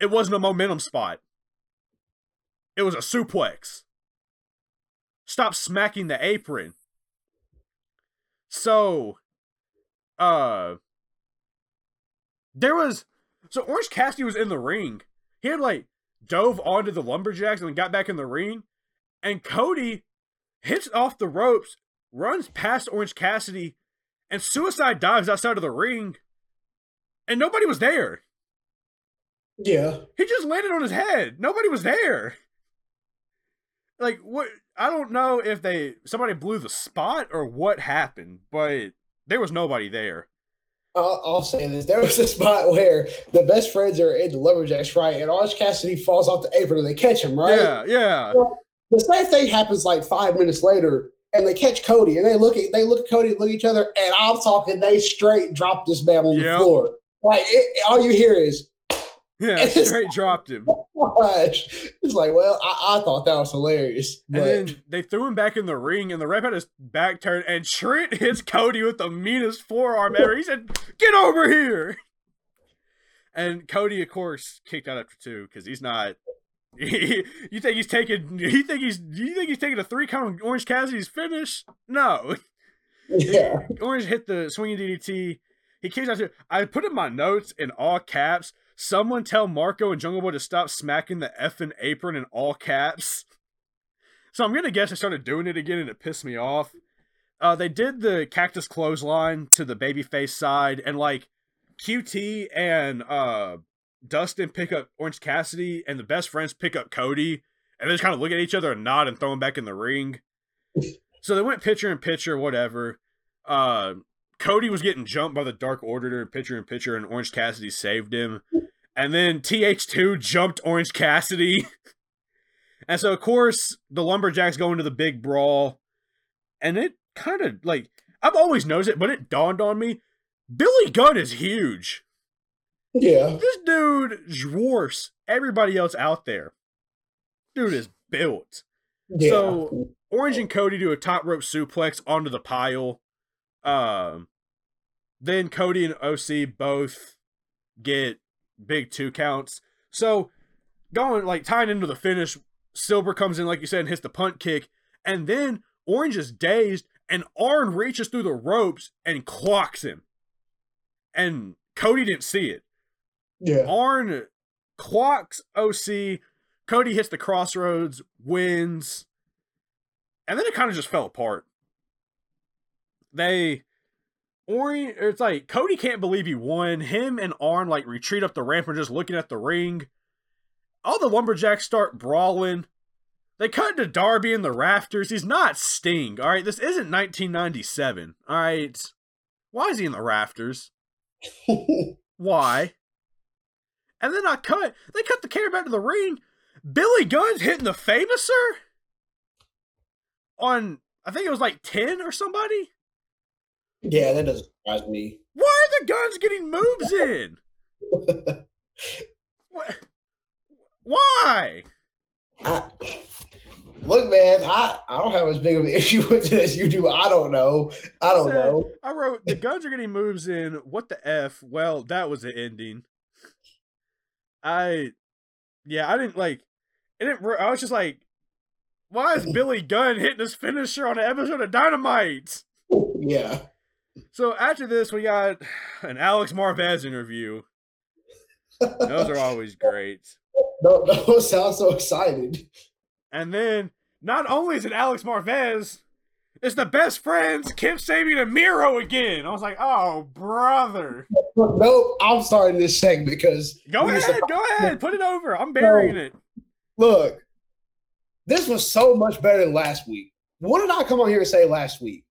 It wasn't a momentum spot. It was a suplex. Stop smacking the apron. So, uh, there was so Orange Cassidy was in the ring. He had like dove onto the lumberjacks and got back in the ring and Cody hits off the ropes, runs past Orange Cassidy, and suicide dives outside of the ring, and nobody was there. Yeah. He just landed on his head. Nobody was there. Like what I don't know if they somebody blew the spot or what happened, but there was nobody there. I'll, I'll, say this: there was a spot where the best friends are in the lumberjacks, right? And Orange Cassidy falls off the apron and they catch him, right? Yeah, yeah. The same thing happens like five minutes later, and they catch Cody, and they look at they look at Cody, look at each other, and I'm talking, they straight drop this man on yep. the floor. Like it, all you hear is, yeah, <laughs> straight dropped him. Gosh. It's like, well, I, I thought that was hilarious. But. And then they threw him back in the ring, and the ref had his back turned, and Trent hits Cody with the meanest forearm ever. He said, "Get over here!" And Cody, of course, kicked out after two because he's not <laughs> you think he's taking? You think he's? You think he's taking a three count Orange Cassidy's finish? No. <laughs> Yeah. Orange hit the swinging DDT. He came out to. I put in my notes in all caps. Someone tell Marko and Jungle Boy to stop smacking the effing apron in all caps. So I'm gonna guess they started doing it again and it pissed me off. Uh, they did the cactus clothesline to the babyface side, and like QT and uh Dustin pick up Orange Cassidy, and the best friends pick up Cody, and they just kind of look at each other and nod and throw him back in the ring. so they went pitcher and pitcher, whatever. Uh, Cody was getting jumped by the Dark Order during pitcher and pitcher, and Orange Cassidy saved him. And then TH2 jumped Orange Cassidy. <laughs> and so, of course, the Lumberjacks go into the big brawl. And it kind of like, I've always noticed it, but it dawned on me Billy Gunn is huge. Yeah. This dude dwarfs everybody else out there. Dude is built. Yeah. So Orange and Cody do a top rope suplex onto the pile. Um, then Cody and OC both get big two counts. So going like tying into the finish, Silver comes in like you said and hits the punt kick, and then Orange is dazed, and Arn reaches through the ropes and clocks him. And Cody didn't see it. Yeah. Arn clocks OC. Cody hits the Cross Rhodes, wins, and then it kind of just fell apart. They, Arn, it's like Cody can't believe he won. Him and Arn like retreat up the ramp and just looking at the ring. All the lumberjacks start brawling. They cut to Darby in the rafters. He's not Sting. All right, this isn't 1997. All right, why is he in the rafters? <laughs> Why? And then I cut. They cut the camera back to the ring. Billy Gunn's hitting the Fameasser on. I think it was like ten or somebody. yeah, that doesn't surprise me. Why are the Gunns getting moves <laughs> in? Why? I, look, man, I, I don't have as big of an <laughs> issue with this as you do. I don't know. I don't Said- know. I wrote the Gunns are getting moves in. What the f? Well, that was the ending. I, yeah, I didn't like. It didn't. I was just like, why is Billy Gunn hitting his finisher on an episode of Dynamite? Yeah. So after this, we got an Alex Marvez interview. Those are always <laughs> great. Don't, don't sound so excited. And then not only is it Alex Marvez, it's the best friends, Kip Sabian and Miro again. I was like, oh brother. Nope, I'm starting this segment because Go ahead, to- go ahead, put it over. I'm burying it. look, this was so much better than last week. What did I come on here and say last week?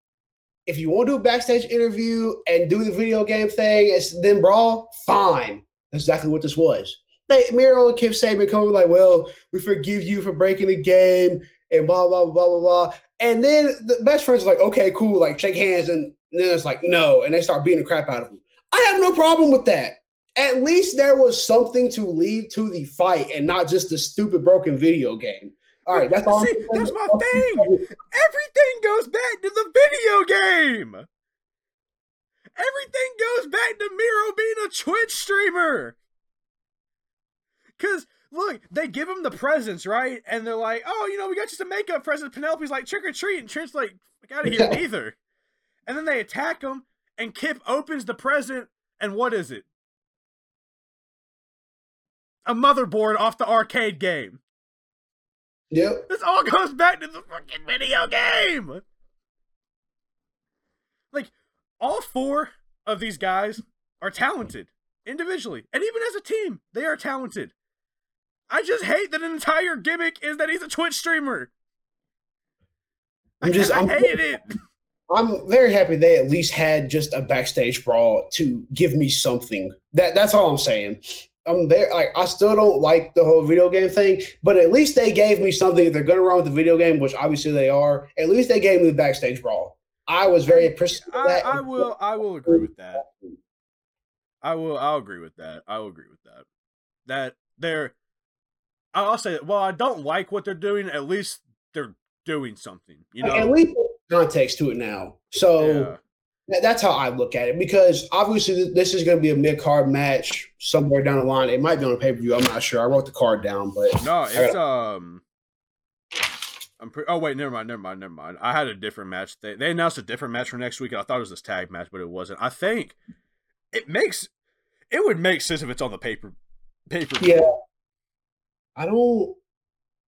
If you want to do a backstage interview and do the video game thing, it's then brawl, fine. That's exactly what this was. They, Miro and Kip Sabian come like, well, we forgive you for breaking the game and blah blah blah blah blah. And then the best friends are like, okay, cool, like shake hands, and then it's like no, and they start beating the crap out of them. I have no problem with that. At least there was something to lead to the fight and not just the stupid broken video game. All right, that's all. See, that's my thing. Everything goes back to the video game. Everything goes back to Miro being a Twitch streamer. Cause look, they give him the presents, right? And they're like, "Oh, you know, we got you some makeup presents." Penelope's like, "Trick or treat," and Trent's like, "Fuck out of here, neither." And then they attack him, and Kip opens the present, and what is it? A motherboard off the arcade game. Yep. This all goes back to the fucking video game. Like, all four of these guys are talented individually, and even as a team, they are talented. I just hate that an entire gimmick is that he's a Twitch streamer. I'm just. I I'm, hated it. <laughs> I'm very happy they at least had just a backstage brawl to give me something. That that's all I'm saying. I'm there. Like I still don't like the whole video game thing, but at least they gave me something. If they're gonna run with the video game, which obviously they are, at least they gave me the backstage brawl. I was very appreciative I. I will. I will agree with that. I will. I'll agree with that. I will agree with that. That they're. I'll say that. Well, I don't like what they're doing. At least they're doing something. You know. At least context to it now. So. yeah. That's how I look at it because obviously this is going to be a mid card match somewhere down the line. It might be on a pay per view. I'm not sure. I wrote the card down, but No, it's um. I'm pre- oh wait, never mind, never mind, never mind. I had a different match. They they announced a different match for next week, and I thought it was this tag match, but it wasn't. I think it makes it would make sense if it's on the paper paper. yeah, I don't.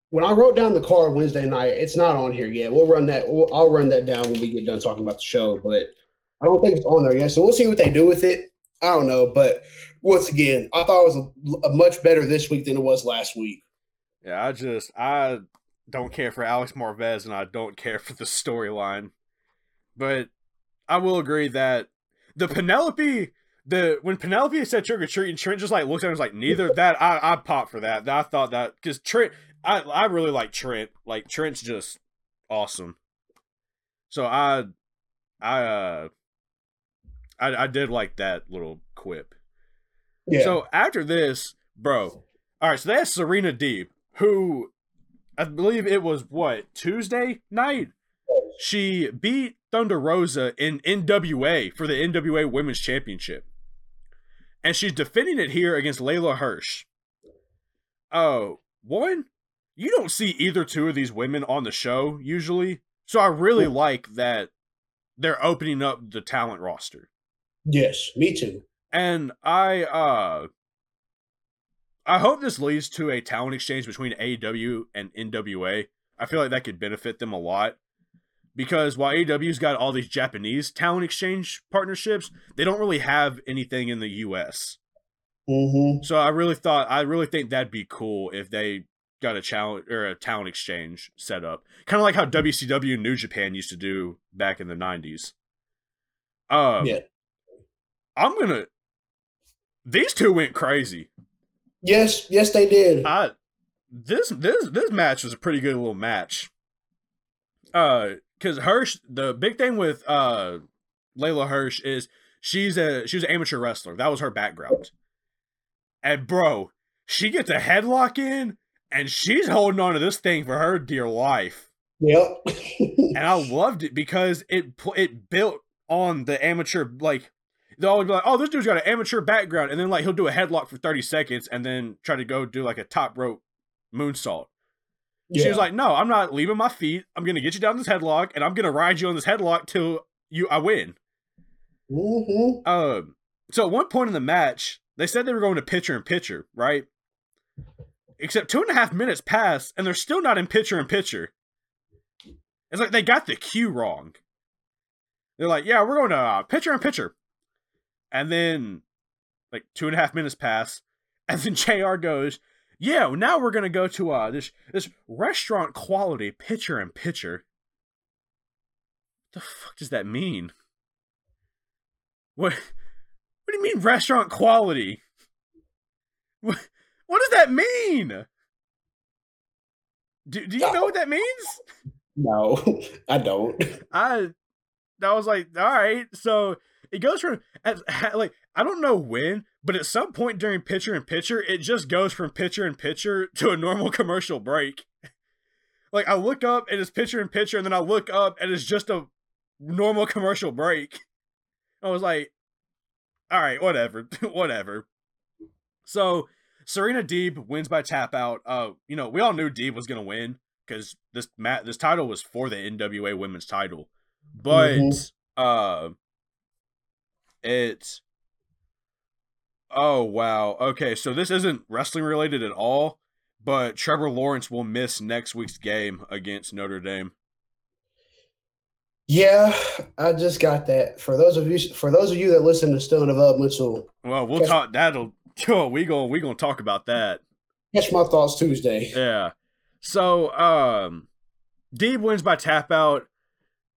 when I wrote down the card Wednesday night, it's not on here yet. We'll run that. We'll, I'll run that down when we get done talking about the show, but I don't think it's on there yet. So we'll see what they do with it. I don't know, but once again, I thought it was a, a much better this week than it was last week. Yeah, I just I don't care for Alex Marvez and I don't care for the storyline. But I will agree that the Penelope the when Penelope said trick or treat and Trent just like looked at him and was like neither that I I popped for that. I thought that because Trent I I really like Trent. Like Trent's just awesome. So I I uh I I did like that little quip. Yeah. So after this, bro. All right, so that's Serena Deeb, who I believe it was what Tuesday night. She beat Thunder Rosa in NWA for the NWA Women's Championship, and she's defending it here against Leyla Hirsch. Oh, one, you don't see either two of these women on the show usually, so I really like that they're opening up the talent roster. yes, me too. And I uh I hope this leads to a talent exchange between AEW and NWA. I feel like that could benefit them a lot. Because while AEW's got all these Japanese talent exchange partnerships, they don't really have anything in the US. Mm-hmm. So I really thought I really think that'd be cool if they got a challenge or a talent exchange set up. Kind of like how WCW New Japan used to do back in the 90s. Um Yeah. I'm going to These two went crazy. Yes, yes, they did. I this this this match was a pretty good little match. Uh, because Hirsch, the big thing with uh Leyla Hirsch is she's a she was an amateur wrestler. That was her background. And bro, she gets a headlock in, and she's holding on to this thing for her dear life. Yep. And I loved it because it it built on the amateur like they'll always be like, oh, this dude's got an amateur background, and then like he'll do a headlock for 30 seconds and then try to go do like a top rope moonsault. She was like, "No, I'm not leaving my feet. I'm gonna get you down this headlock, and I'm gonna ride you on this headlock till you I win." mm-hmm. Um, so at one point in the match, they said they were going to pitcher and pitcher, right? Except two and a half minutes pass, and they're still not in pitcher and pitcher. It's like they got the cue wrong. They're like, "Yeah, we're going to uh, pitcher and pitcher," and then like two and a half minutes pass, <laughs> and then Jr. goes, "Yeah, now we're gonna go to uh this this restaurant quality pitcher and pitcher." The fuck does that mean? What? What do you mean restaurant quality? What, what does that mean? Do, do you know what that means? No, <laughs> I don't. I that was like, all right. So it goes from like I don't know when, but at some point during pitcher and pitcher, it just goes from pitcher and pitcher <laughs> to a normal commercial break. Like I look up and it's pitcher and pitcher, and then I look up and it's just a normal commercial break. I was like, all right, whatever, <laughs> whatever. So Serena Deeb wins by tap out. Uh, you know, we all knew Deeb was gonna win because this mat this title was for the NWA Women's Title, but Mhm. uh, it. Oh wow. Okay, so this isn't wrestling related at all, but Trevor Lawrence will miss next week's game against Notre Dame. Yeah, I just got that. For those of you, for those of you that listen to Stone of Up Mitchell, Well, we'll talk. That'll. <laughs> Oh, we going we gonna talk about that. catch my thoughts Tuesday. Yeah. So, um, Deeb wins by tap out,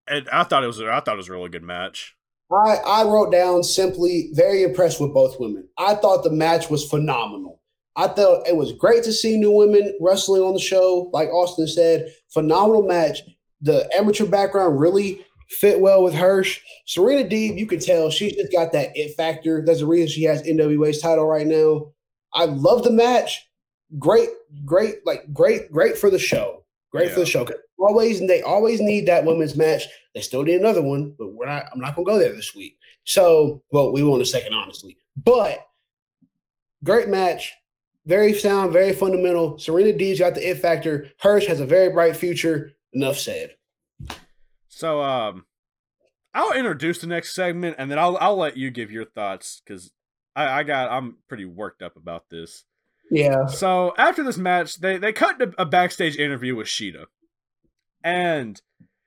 and I thought it was I thought it was a really good match. I, I wrote down simply very impressed with both women. I thought the match was phenomenal. I thought it was great to see new women wrestling on the show. Like Austin said, phenomenal match. The amateur background really fit well with Hirsch. Serena Deeb, you can tell she's just got that it factor. That's the reason she has NWA's title right now. I love the match. Great, great, like great, great for the show. Great for the show. Always, they always need that women's match. They still need another one, but we're not. I'm not gonna go there this week. So, well, we in a second, honestly. But great match, very sound, very fundamental. Serena Deeb's got the it factor. Hirsch has a very bright future. Enough said. So, um, I'll introduce the next segment, and then I'll I'll let you give your thoughts because I I got I'm pretty worked up about this. Yeah. So after this match, they they cut a backstage interview with Shida, and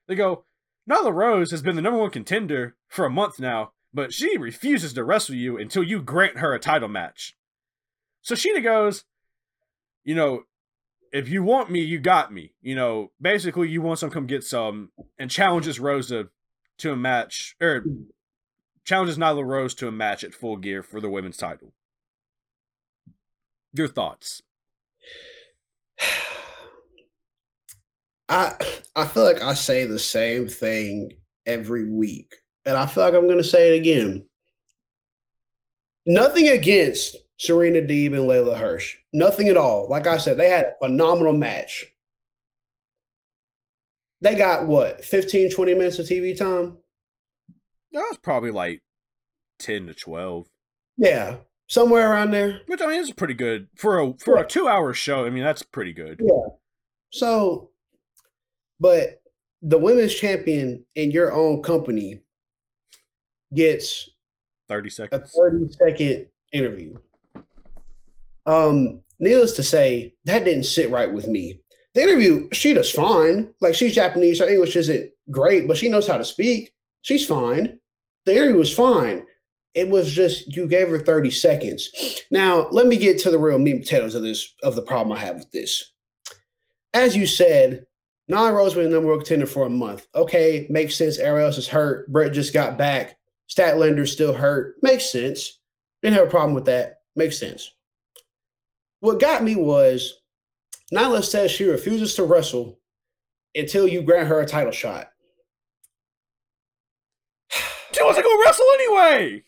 they go, Nyla Rose has been the number one contender for a month now, but she refuses to wrestle you until you grant her a title match. So Shida goes, you know, if you want me, you got me. You know, basically, you want some, come get some, and challenges Rosa to a match, or challenges Nyla Rose to a match at Full Gear for the women's title. Your thoughts? <sighs> I I feel like I say the same thing every week, and I feel like I'm going to say it again. Nothing against Serena Deeb and Leyla Hirsch. Nothing at all. Like I said, they had a phenomenal match. They got what, 15, 20 minutes of TV time? That was probably like 10 to 12. Yeah, somewhere around there. Which I mean is pretty good for a for yeah. a 2-hour show. I mean, that's pretty good. Yeah. So but the women's champion in your own company gets 30 seconds. A 30 second interview. Um, needless to say, that didn't sit right with me. The interview, she does fine. Like she's Japanese, her English isn't great, but she knows how to speak. She's fine. The interview was fine. It was just you gave her 30 seconds. Now, let me get to the real meat and potatoes of this of the problem I have with this. As you said, Nyla Rose been the number one contender for a month. Okay, makes sense. Everyone else is hurt. Brett just got back. Statlander's still hurt. Makes sense. Didn't have a problem with that. Makes sense. What got me was Nyla says she refuses to wrestle until you grant her a title shot. <sighs> She wants to go wrestle anyway.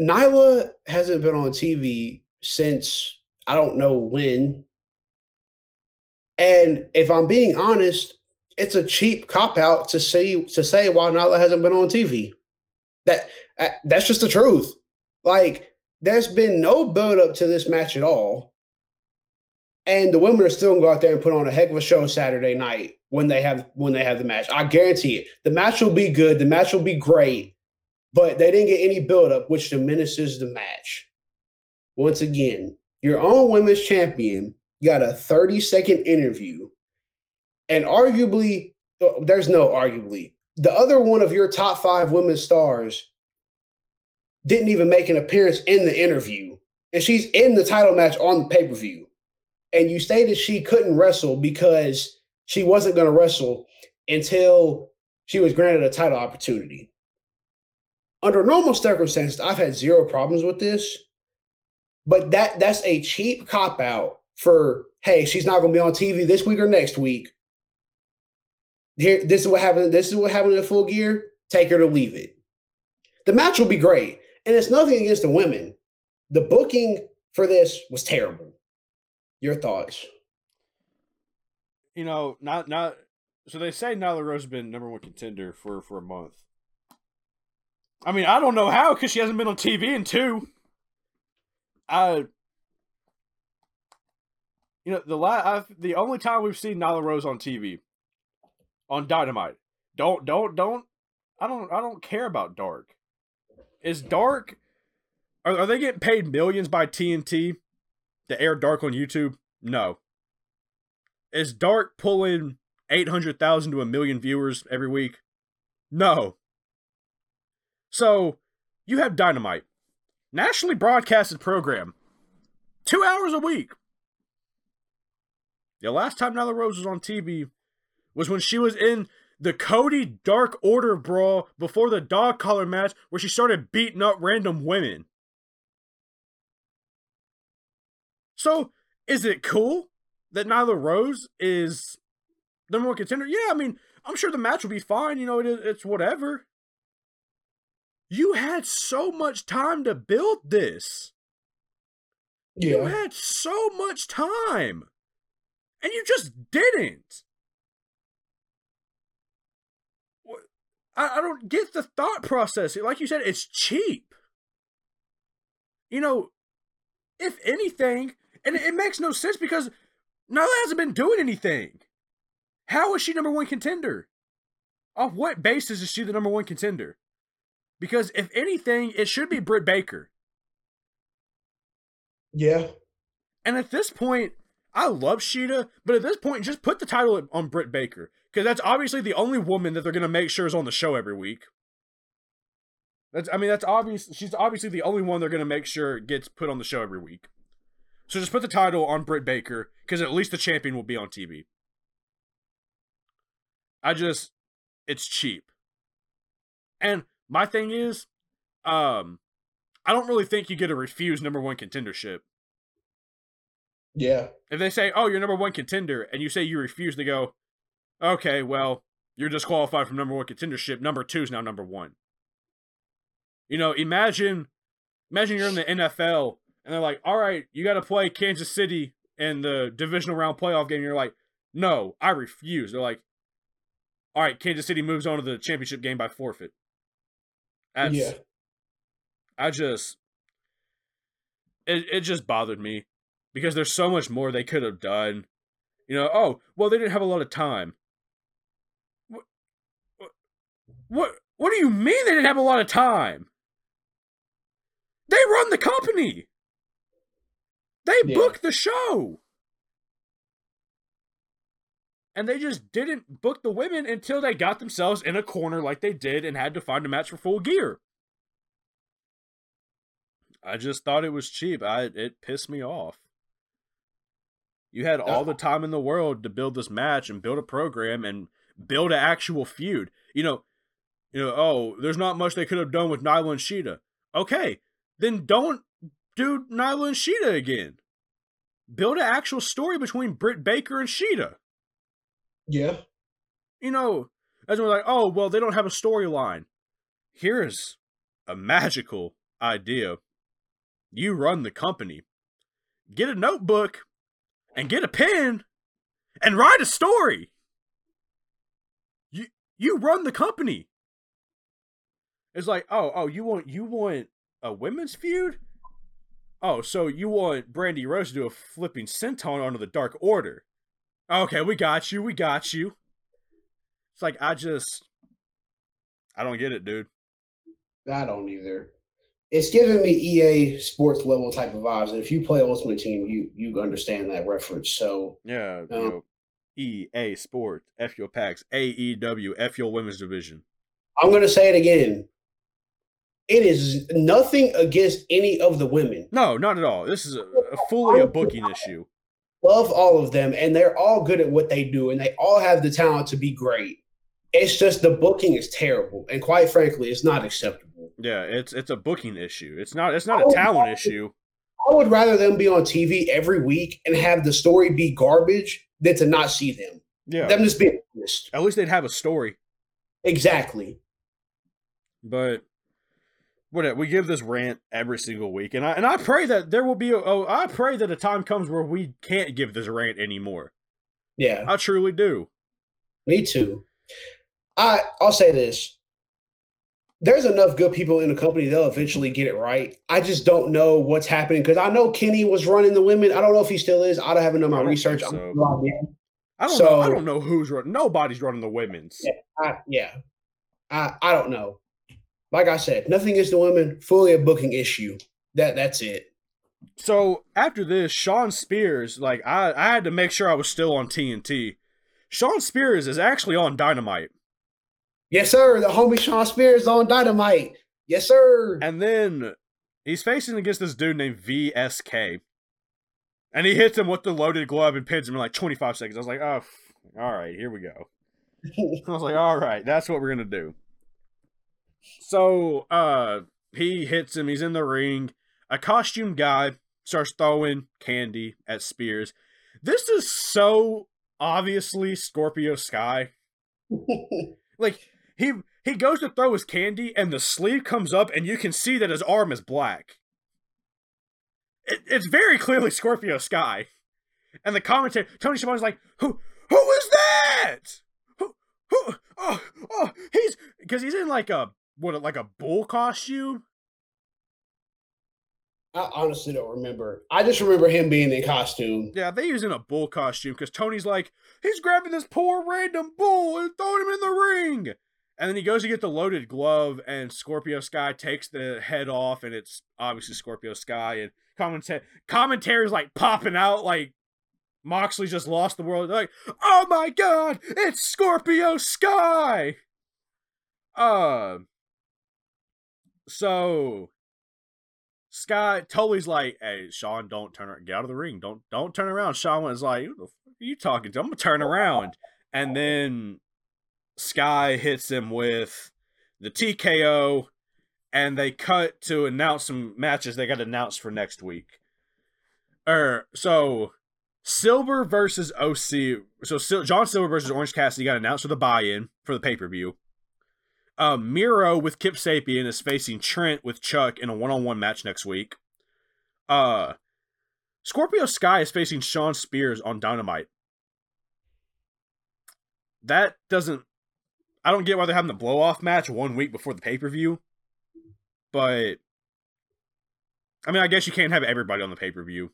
Nyla hasn't been on TV since I don't know when. And if I'm being honest, it's a cheap cop out to say to say why Nyla hasn't been on TV. That that's just the truth. Like there's been no build up to this match at all. And the women are still gonna go out there and put on a heck of a show Saturday night when they have when they have the match. I guarantee it. The match will be good. The match will be great. But they didn't get any buildup, which diminishes the match. Once again, your own women's champion got a 30 second interview, and arguably, uh, there's no arguably, the other one of your top five women's stars didn't even make an appearance in the interview, and she's in the title match on the pay per view. And you stated she couldn't wrestle because she wasn't going to wrestle until she was granted a title opportunity. Under normal circumstances, I've had zero problems with this, but that that's a cheap cop out for hey, she's not going to be on TV this week or next week. Here, this is what happened. This is what happened in full gear. Take her to leave it. The match will be great, and it's nothing against the women. The booking for this was terrible. Your thoughts? You know, not not. So they say Nyla Rose has been number one contender for for a month. I mean, I don't know how because she hasn't been on TV in two. I you know, the la- the only time we've seen Nyla Rose on TV, on Dynamite. Don't don't don't. I don't I don't care about Dark. Is Dark? Are, are they getting paid millions by TNT to air Dark on YouTube? No. Is Dark pulling eight hundred thousand to a million viewers every week? No. So you have Dynamite, nationally broadcasted program, two hours a week the last time Nyla Rose was on TV was when she was in the Cody Dark Order brawl before the dog collar match where she started beating up random women. So, is it cool that Nyla Rose is the number one contender? Yeah, I mean, I'm sure the match will be fine. You know, it, it's whatever. You had so much time to build this. Yeah. You had so much time. And you just didn't. I, I don't get the thought process. Like you said, it's cheap. You know, if anything, and it, makes no sense because Nyla hasn't been doing anything. How is she number one contender? Off what basis is she the number one contender? Because if anything, it should be Britt Baker. Yeah. And at this point, I love Shida, but at this point, just put the title on Britt Baker because that's obviously the only woman that they're gonna make sure is on the show every week. That's I mean that's obvious. She's obviously the only one they're gonna make sure gets put on the show every week. So just put the title on Britt Baker because at least the champion will be on TV. I just, it's cheap. And my thing is, um, I don't really think you get a refuse number one contendership. Yeah. If they say, "Oh, you're number one contender," and you say you refuse, they go, "Okay, well, you're disqualified from number one contendership. Number two is now number one." You know, imagine, imagine you're in the NFL and they're like, "All right, you got to play Kansas City in the divisional round playoff game." And you're like, "No, I refuse." They're like, "All right, Kansas City moves on to the championship game by forfeit." That's, yeah. I just, it it just bothered me because there's so much more they could have done. You know, oh well, they didn't have a lot of time. What? What? What do you mean they didn't have a lot of time? They run the company. They Yeah. booked the show. And they just didn't book the women until they got themselves in a corner like they did and had to find a match for full gear. I just thought it was cheap. I it pissed me off. You had all the time in the world to build this match and build a program and build an actual feud. You know, you know, oh, there's not much they could have done with Nyla and Shida. Okay, then don't do Nyla and Shida again. Build an actual story between Britt Baker and Shida. Yeah. You know, as we're like, oh, well, they don't have a storyline. Here's a magical idea. You run the company. Get a notebook and get a pen and write a story. You you run the company. It's like, oh, oh, you want you want a women's feud? Oh, so you want Brandi Rose to do a flipping senton onto the Dark Order? Okay, we got you. We got you. It's like I just I don't get it, dude. I don't either. It's giving me EA sports level type of vibes. And if you play Ultimate Team, you you understand that reference. So Yeah, Um, know, EA Sports, F your packs, AEW, F your women's division. I'm gonna say it again. It is nothing against any of the women. No, not at all. This is a, a fully a booking issue. Love all of them, and they're all good at what they do, and they all have the talent to be great. It's just the booking is terrible, and quite frankly, it's not acceptable. Yeah, it's it's a booking issue. It's not it's not a talent issue. I would rather them be on TV every week and have the story be garbage than to not see them. Yeah. Them just being honest. At least they'd have a story. Exactly. But whatever, uh, we give this rant every single week, and I and I pray that there will be a, oh, I pray that a time comes where we can't give this rant anymore. Yeah. I truly do. Me too. I I'll say this. There's enough good people in the company, they'll eventually get it right. I just don't know what's happening because I know Kenny was running the women. I don't know if he still is. I don't haven't done my research. so. I don't know. I don't know who's running. Nobody's running the women's. Yeah. I, yeah. I I don't know. Like I said, nothing against the women. Fully a booking issue. That that's it. So after this, Shawn Spears, like I, I had to make sure I was still on TNT. Shawn Spears is actually on Dynamite, Yes, sir. The homie Shawn Spears on Dynamite. Yes, sir. and then he's facing against this dude named VSK, and he hits him with the loaded glove and pins him in like 25 seconds. I was like, oh, all right, here we go. <laughs> I was like, all right, that's what we're gonna do. So, uh, he hits him. He's in the ring. A costume guy starts throwing candy at Spears. This is so obviously Scorpio Sky. <laughs> Like he he goes to throw his candy, and the sleeve comes up, and you can see that his arm is black. It, it's very clearly Scorpio Sky. And the commentator Tony Schiavone's like, "Who who is that? Who who? Oh oh, he's because he's in like a what like a bull costume." I honestly don't remember. I just remember him being in costume. Yeah, they using a bull costume because Tony's like, he's grabbing this poor random bull and throwing him in the ring. And then he goes to get the loaded glove, and Scorpio Sky takes the head off, and it's obviously Scorpio Sky. And commenta- commentaries like popping out, like Moxley just lost the world. They're like, oh my god, it's Scorpio Sky. Uh, so Sky Tully's like, hey, Shawn, don't turn around. Get out of the ring. Don't don't turn around. Shawn was like, who the fuck are you talking to? I'm gonna turn around. And then Sky hits him with the TKO, and they cut to announce some matches they got announced for next week. Er, so Silver versus OC. So Sil- John Silver versus Orange Cassidy got announced for the buy-in for the pay-per-view. Uh, Miro with Kip Sabian is facing Trent with Chuck in a one-on-one match next week. Uh, Scorpio Sky is facing Shawn Spears on Dynamite. That doesn't. I don't get why they're having the blow-off match one week before the pay-per-view, but I mean, I guess you can't have everybody on the pay-per-view,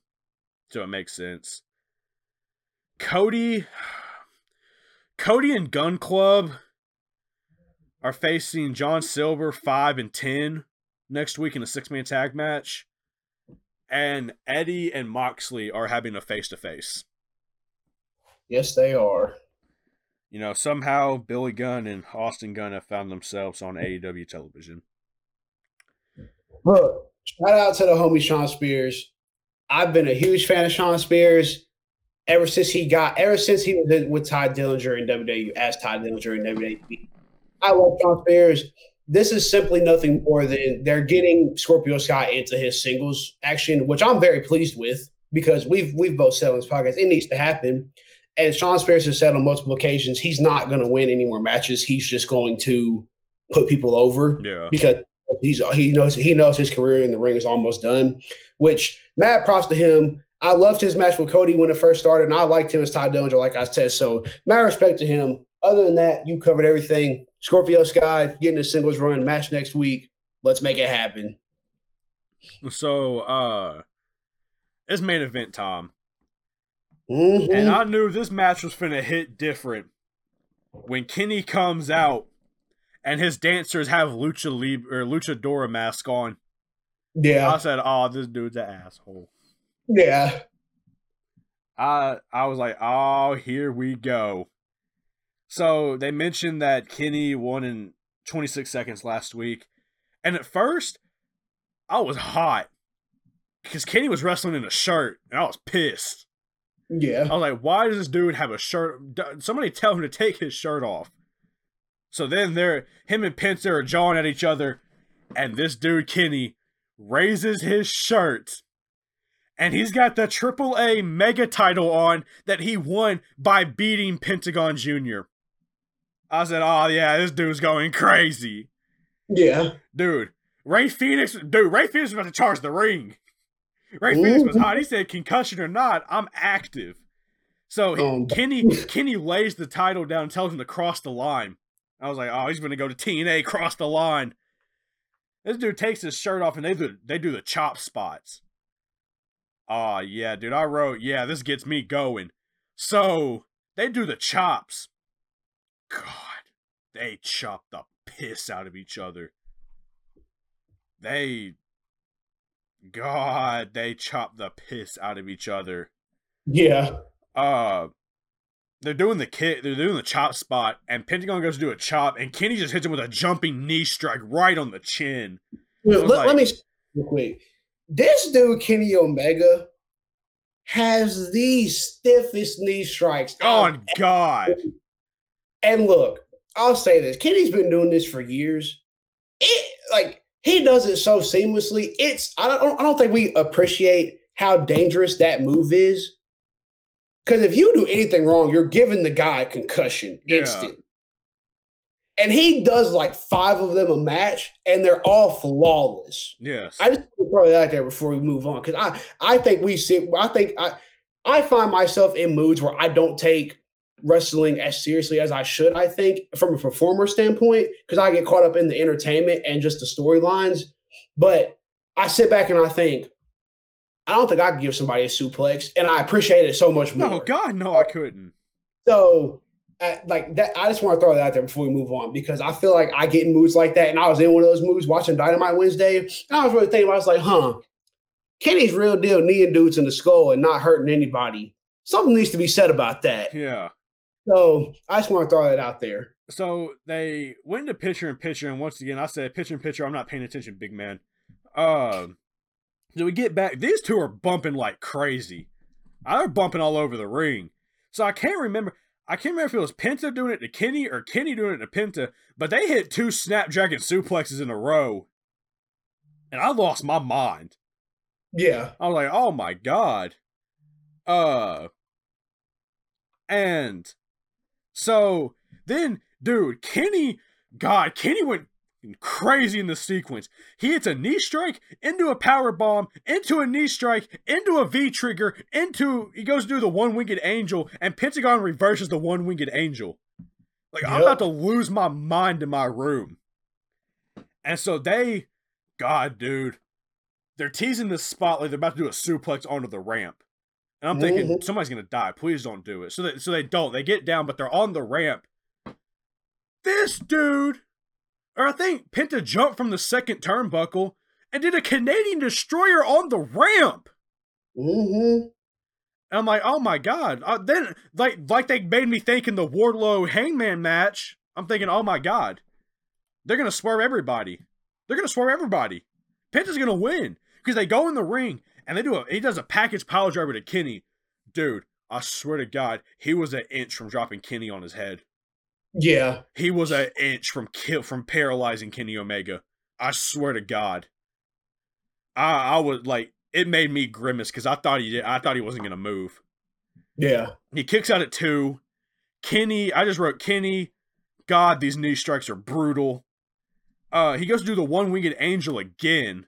so it makes sense. Cody, <sighs> Cody and Gunn Club are facing John Silver five and ten next week in a six man tag match, and Eddie and Moxley are having a face to face. Yes, they are. You know, somehow Billy Gunn and Austin Gunn have found themselves on AEW television. Look, shout out to the homie Shawn Spears. I've been a huge fan of Shawn Spears ever since he got, ever since he was with Tye Dillinger in WWE, as Tye Dillinger in WWE. I love Shawn Spears. This is simply nothing more than they're getting Scorpio Sky into his singles action, which I'm very pleased with because we've we've both said on this podcast it needs to happen. And Shawn Spears has said on multiple occasions he's not going to win any more matches. He's just going to put people over Yeah. because he's he knows he knows his career in the ring is almost done. Which mad props to him. I loved his match with Cody when it first started, and I liked him as Tye Dillinger, like I said. So mad respect to him. Other than that, you covered everything. Scorpio Sky getting a singles run match next week. Let's make it happen. So, uh, it's main event time. Mhm. And I knew this match was going to hit different when Kenny comes out and his dancers have lucha Lib- or luchadora mask on. Yeah. I said, "Oh, this dude's an asshole." yeah, I I was like, "Oh, here we go." So they mentioned that Kenny won in 26 seconds last week, and at first, I was hot because Kenny was wrestling in a shirt, and I was pissed. yeah. I was like, why does this dude have a shirt? Somebody tell him to take his shirt off. So then they're him and Pincer are jawing at each other, and this dude Kenny raises his shirt, and he's got the AAA Mega title on that he won by beating Pentagon Junior. I said, "Oh yeah, this dude's going crazy, Yeah. dude." Rey Fenix, dude, Rey Fenix was about to charge the ring. Rey Fenix was hot. He said, "Concussion or not, I'm active." So he- Um, Kenny <laughs> Kenny lays the title down and tells him to cross the line. I was like, "Oh, he's going to go to TNA, cross the line." This dude takes his shirt off and they do they do the chop spots. Oh yeah, dude. I wrote, yeah, this gets me going. So they do the chops. God, they chop the piss out of each other. They, God, they chop the piss out of each other. Yeah. Uh, they're doing the kit, they're doing the chop spot, and Pentagon goes to do a chop, and Kenny just hits him with a jumping knee strike right on the chin. Let, was let me real quick. This dude, Kenny Omega, has the stiffest knee strikes. Oh God, And look, I'll say this: Kenny's been doing this for years. It like he does it so seamlessly. It's I don't I don't think we appreciate how dangerous that move is. Because if you do anything wrong, you're giving the guy a concussion Yeah. instant. And he does like five of them a match, and they're all flawless. yes, I just want to throw that out there before we move on because I I think we see I think I I find myself in moods where I don't take wrestling as seriously as I should. I think from a performer standpoint because I get caught up in the entertainment and just the storylines. But I sit back and I think I don't think I could give somebody a suplex, and I appreciate it so much more. no God, no, I couldn't. So at, like that. I just want to throw that out there before we move on because I feel like I get in moods like that, and I was in one of those moods watching Dynamite Wednesday, and I was really thinking, I was like, huh, Kenny's real deal kneeing dudes in the skull and not hurting anybody. Something needs to be said about that. Yeah. So I just want to throw that out there. So they went to pitcher and pitcher, and once again, I said pitcher and pitcher. I'm not paying attention, big man. Um, so we get back. These two are bumping like crazy. They're bumping all over the ring. So I can't remember. I can't remember if it was Penta doing it to Kenny or Kenny doing it to Penta, but they hit two Snapdragon suplexes in a row, and I lost my mind. Yeah, I was like, "Oh my god!" Uh, and so then, dude, Kenny, God, Kenny went crazy in the sequence. He hits a knee strike into a power bomb, into a knee strike, into a V trigger, into he goes to do the one winged angel, and Pentagon reverses the one winged angel. Like yep. I'm about to lose my mind in my room. And so they, God, dude, they're teasing this spot like they're about to do a suplex onto the ramp. And I'm thinking mm-hmm. somebody's gonna die. Please don't do it. So they, so they don't. They get down, but they're on the ramp. This dude or I think Penta jumped from the second turnbuckle and did a Canadian destroyer on the ramp. Mm-hmm. I'm like, oh my god. Uh, then, like, like they made me think in the Wardlow Hangman match. I'm thinking, oh my god, they're gonna swerve everybody. They're gonna swerve everybody. Penta's gonna win because they go in the ring and they do a. He does a package pile driver to Kenny, dude. I swear to God, he was an inch from dropping Kenny on his head. Yeah, he was an inch from kill from paralyzing Kenny Omega. I swear to God. I I was like it made me grimace because I thought he did. I thought he wasn't gonna move. Yeah, he kicks out at two. Kenny, I just wrote Kenny. God, these knee strikes are brutal. Uh, he goes to do the one winged angel again,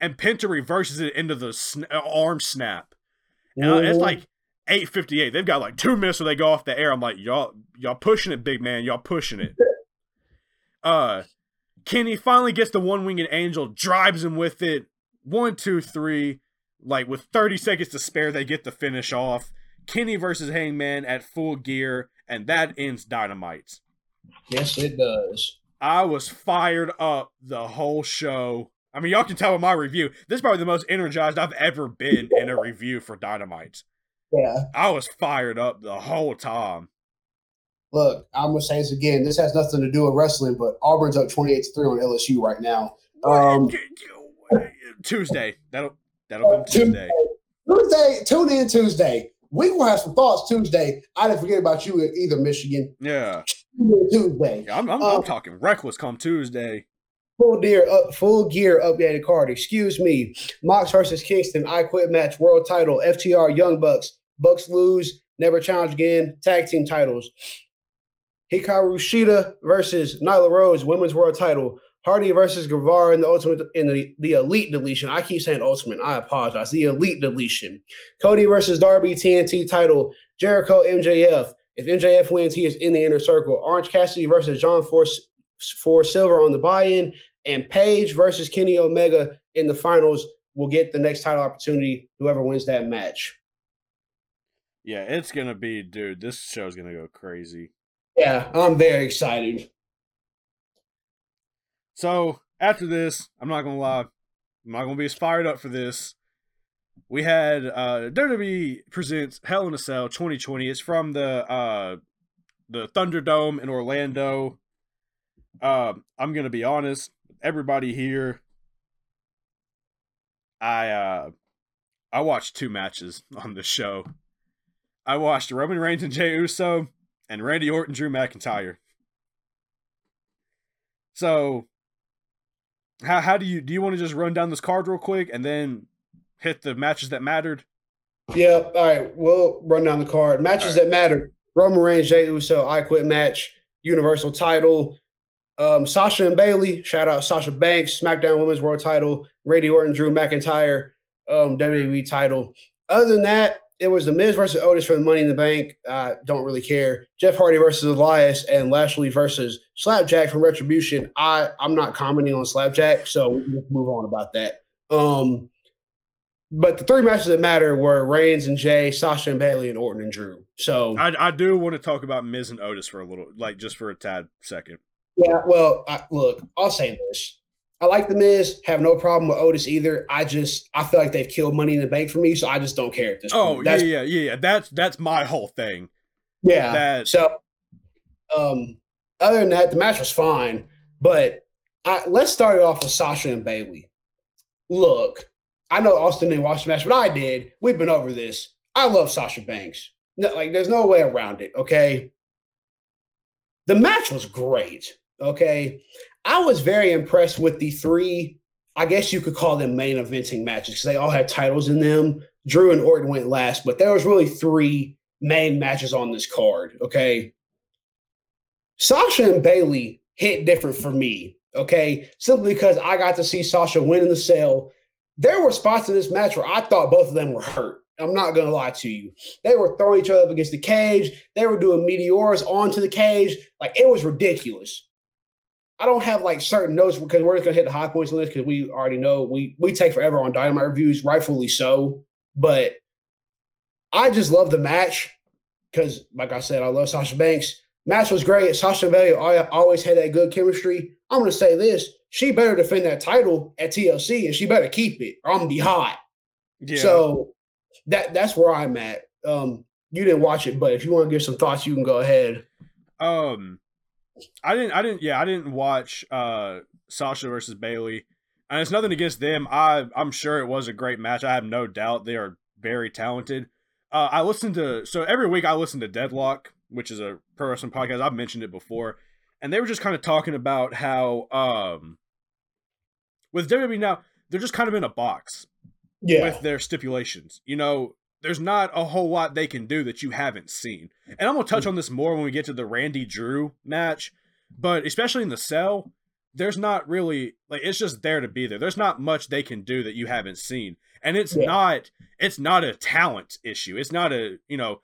and Penta reverses it into the sn- arm snap. And uh, it's like 858. They've got like two minutes where they go off the air. I'm like, y'all, y'all pushing it, big man. Y'all pushing it. <laughs> Uh Kenny finally gets the one winged angel, drives him with it. One, two, three. Like with 30 seconds to spare, they get the finish off. Kenny versus Hangman at full gear, and that ends Dynamite. Yes, it does. I was fired up the whole show. I mean, y'all can tell in my review. This is probably the most energized I've ever been in a review for Dynamite. Yeah. I was fired up the whole time. Look, I'm gonna say this again. This has nothing to do with wrestling, but Auburn's up 28 to 3 on LSU right now. Um, Tuesday. That'll that'll come Tuesday. Tuesday, tune in Tuesday. We will have some thoughts Tuesday. I didn't forget about you either, Michigan. Yeah. Tuesday. Yeah, I'm, I'm, um, I'm talking reckless come Tuesday. Full gear up, full gear updated card. Excuse me. Mox versus Kingston. I quit match. World title. FTR Young Bucks. Bucks lose, never challenge again. Tag team titles. Hikaru Shida versus Nyla Rose, women's world title. Hardy versus Guevara in the ultimate in the, the elite deletion. I keep saying ultimate. I apologize. The elite deletion. Cody versus Darby TNT title. Jericho MJF. If MJF wins, he is in the inner circle. Orange Cassidy versus John Force for silver on the buy-in, and Page versus Kenny Omega in the finals will get the next title opportunity. Whoever wins that match. Yeah, it's gonna be, dude. This show's gonna go crazy. Yeah, I'm very excited. So after this, I'm not gonna lie, I'm not gonna be as fired up for this. We had uh WWE presents Hell in a Cell 2020. It's from the uh the Thunderdome in Orlando. Uh, I'm gonna be honest, everybody here. I uh I watched two matches <laughs> on the show. I watched Roman Reigns and Jey Uso and Randy Orton, Drew McIntyre. So, how how do you do? You want to just run down this card real quick and then hit the matches that mattered? Yeah. All right. We'll run down the card. Matches right. that mattered: Roman Reigns, Jey Uso, I Quit match, Universal Title. Um, Sasha and Bayley, shout out Sasha Banks, SmackDown Women's World Title, Randy Orton, Drew McIntyre, um, WWE title. Other than that, it was the Miz versus Otis for the Money in the Bank. Uh, don't really care. Jeff Hardy versus Elias and Lashley versus Slapjack from Retribution. I I'm not commenting on Slapjack, so we move on about that. Um, but the three matches that matter were Reigns and Jey, Sasha and Bayley, and Orton and Drew. So I, I do want to talk about Miz and Otis for a little, like just for a tad second. Yeah, well, I, look, I'll say this. I like the Miz. Have no problem with Otis either. I just I feel like they've killed Money in the Bank for me, so I just don't care at this Oh point. yeah, That's, yeah, yeah, yeah. That's that's my whole thing. yeah. That So, um, other than that, the match was fine. But I, let's start it off with Sasha and Bayley. Look, I know Austin didn't watch the match, but I did. We've been over this. I love Sasha Banks. No, like, there's no way around it. Okay. The match was great. Okay. I was very impressed with the three, I guess you could call them main eventing matches because they all had titles in them. Drew and Orton went last, but there was really three main matches on this card. Okay. Sasha and Bayley hit different for me. Okay. Simply because I got to see Sasha win in the cell. There were spots in this match where I thought both of them were hurt. I'm not going to lie to you. They were throwing each other up against the cage. They were doing meteors onto the cage. Like it was ridiculous. I don't have like certain notes because we're just gonna hit the high points on this because we already know we we take forever on dynamite reviews, rightfully so. But I just love the match because, like I said, I love Sasha Banks. Match was great. Sasha Bayley always had that good chemistry. I'm gonna say this: she better defend that title at TLC, and she better keep it, or I'm gonna be hot. yeah. So that that's where I'm at. Um, you didn't watch it, but if you want to give some thoughts, you can go ahead. Um, I didn't. I didn't. Yeah, I didn't watch uh Sasha versus Bayley, and it's nothing against them. I I'm sure it was a great match. I have no doubt they are very talented. Uh, I listened to so every week I listen to Deadlock, which is a pro wrestling podcast. I've mentioned it before, and they were just kind of talking about how um with WWE now they're just kind of in a box Yeah, with their stipulations. You know, there's not a whole lot they can do that you haven't seen. And I'm gonna touch hmm. on this more when we get to the Randy Drew match, but especially in the cell, there's not really like it's just there to be there. There's not much they can do that you haven't seen. And it's Yeah. not it's not a talent issue. It's not a, you know,